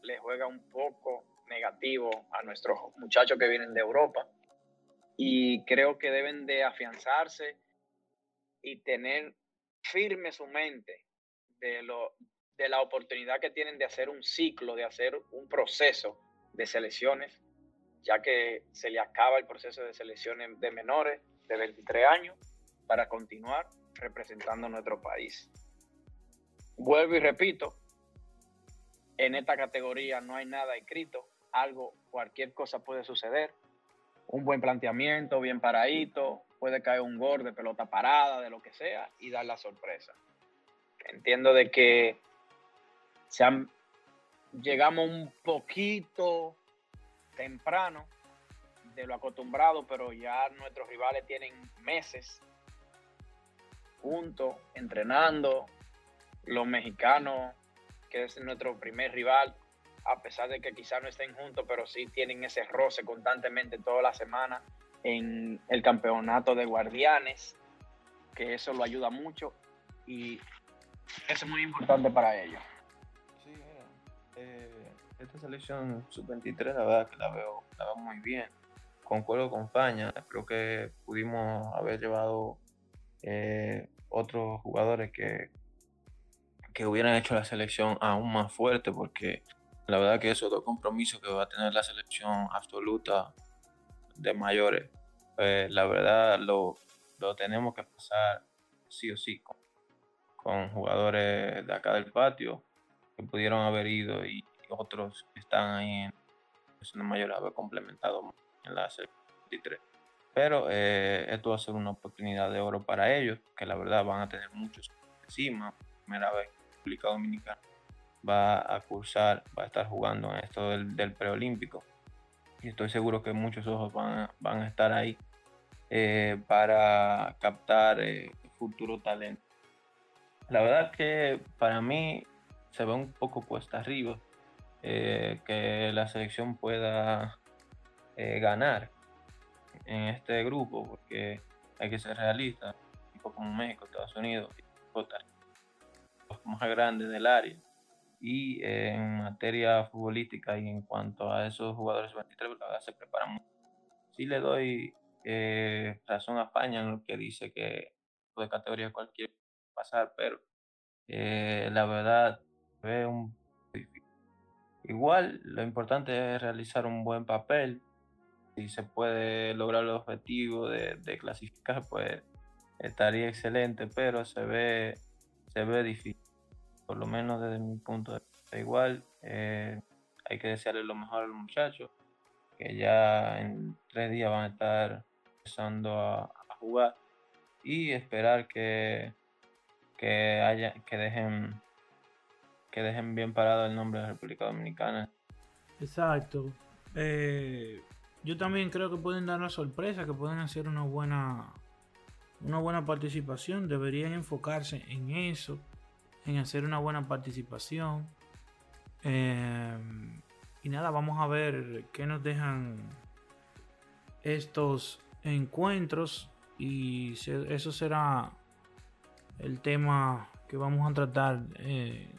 le juega un poco negativo a nuestros muchachos que vienen de Europa y creo que deben de afianzarse y tener firme su mente de, lo, de la oportunidad que tienen de hacer un ciclo, de hacer un proceso de selecciones, ya que se le acaba el proceso de selecciones de menores de 23 años para continuar representando nuestro país. Vuelvo y repito, en esta categoría no hay nada escrito, algo, cualquier cosa puede suceder. Un buen planteamiento, bien paradito, puede caer un gol de pelota parada, de lo que sea, y dar la sorpresa. Entiendo de que llegamos un poquito temprano de lo acostumbrado, pero ya nuestros rivales tienen meses juntos, entrenando. Los mexicanos, que es nuestro primer rival, a pesar de que quizás no estén juntos, pero sí tienen ese roce constantemente toda la semana en el campeonato de guardianes, que eso lo ayuda mucho y eso es muy importante para ellos. Sí, mira, eh, esta selección sub-23 la verdad que la veo, la veo muy bien. Concuerdo con Faña, creo que pudimos haber llevado eh, otros jugadores que, que hubieran hecho la selección aún más fuerte, porque la verdad que esos dos compromisos que va a tener la selección absoluta de mayores, eh, la verdad lo, lo tenemos que pasar sí o sí con, con jugadores de acá del patio que pudieron haber ido y otros que están ahí en selecciones mayores haber complementado en la selección 23. Pero eh, esto va a ser una oportunidad de oro para ellos, que la verdad van a tener muchos encima. Primera vez la República Dominicana va a cursar, va a estar jugando en esto del, preolímpico. Y estoy seguro que muchos ojos van a, van a estar ahí eh, para captar eh, futuro talento. La verdad que para mí se ve un poco cuesta arriba eh, que la selección pueda ganar en este grupo, porque hay que ser realistas, equipos como México, Estados Unidos, Costa Rica, los más grandes del área. Y eh, en materia futbolística y en cuanto a esos jugadores 23, la verdad se preparan mucho. Sí le doy eh, razón a España en lo que dice que de categoría cualquier pasar, pero eh, la verdad ve un. Igual lo importante es realizar un buen papel. Si se puede lograr el objetivo de, de clasificar, pues estaría excelente, pero se ve, se ve difícil, por lo menos desde mi punto de vista. Igual eh, hay que desearle lo mejor a los muchachos, que ya en tres días van a estar empezando a, jugar y esperar que, que haya que dejen que dejen bien parado el nombre de República Dominicana. Exacto. Eh, yo también creo que pueden dar una sorpresa, que pueden hacer una buena una buena participación. Deberían enfocarse en eso, en hacer una buena participación. Eh, y nada, vamos a ver qué nos dejan estos encuentros y eso será el tema que vamos a tratar eh,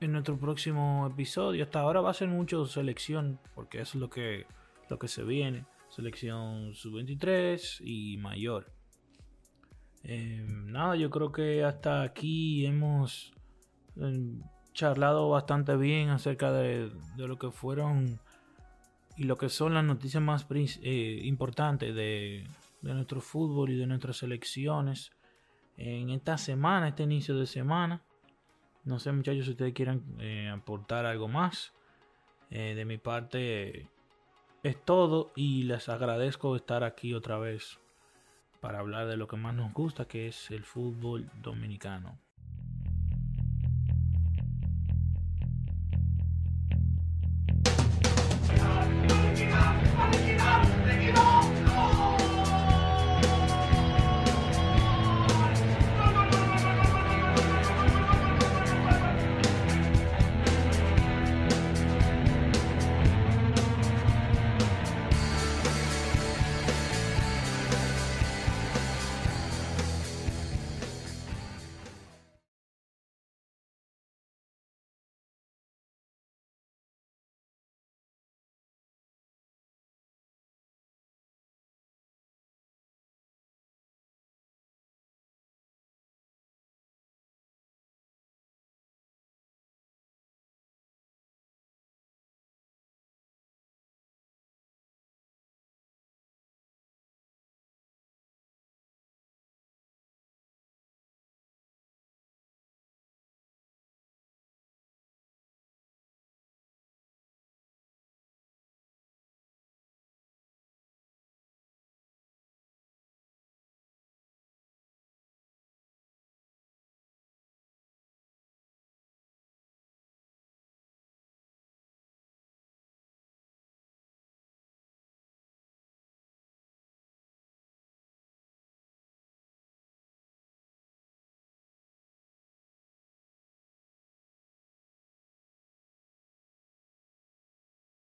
en nuestro próximo episodio. Hasta ahora va a ser mucho selección porque eso es lo que lo que se viene. Selección sub-23 y mayor. Eh, nada, yo creo que hasta aquí hemos charlado bastante bien acerca de, lo que fueron y lo que son las noticias más eh, importantes de, nuestro fútbol y de nuestras selecciones en esta semana, este inicio de semana. No sé muchachos si ustedes quieran eh, aportar algo más. de mi parte es todo y les agradezco estar aquí otra vez para hablar de lo que más nos gusta, que es el fútbol dominicano.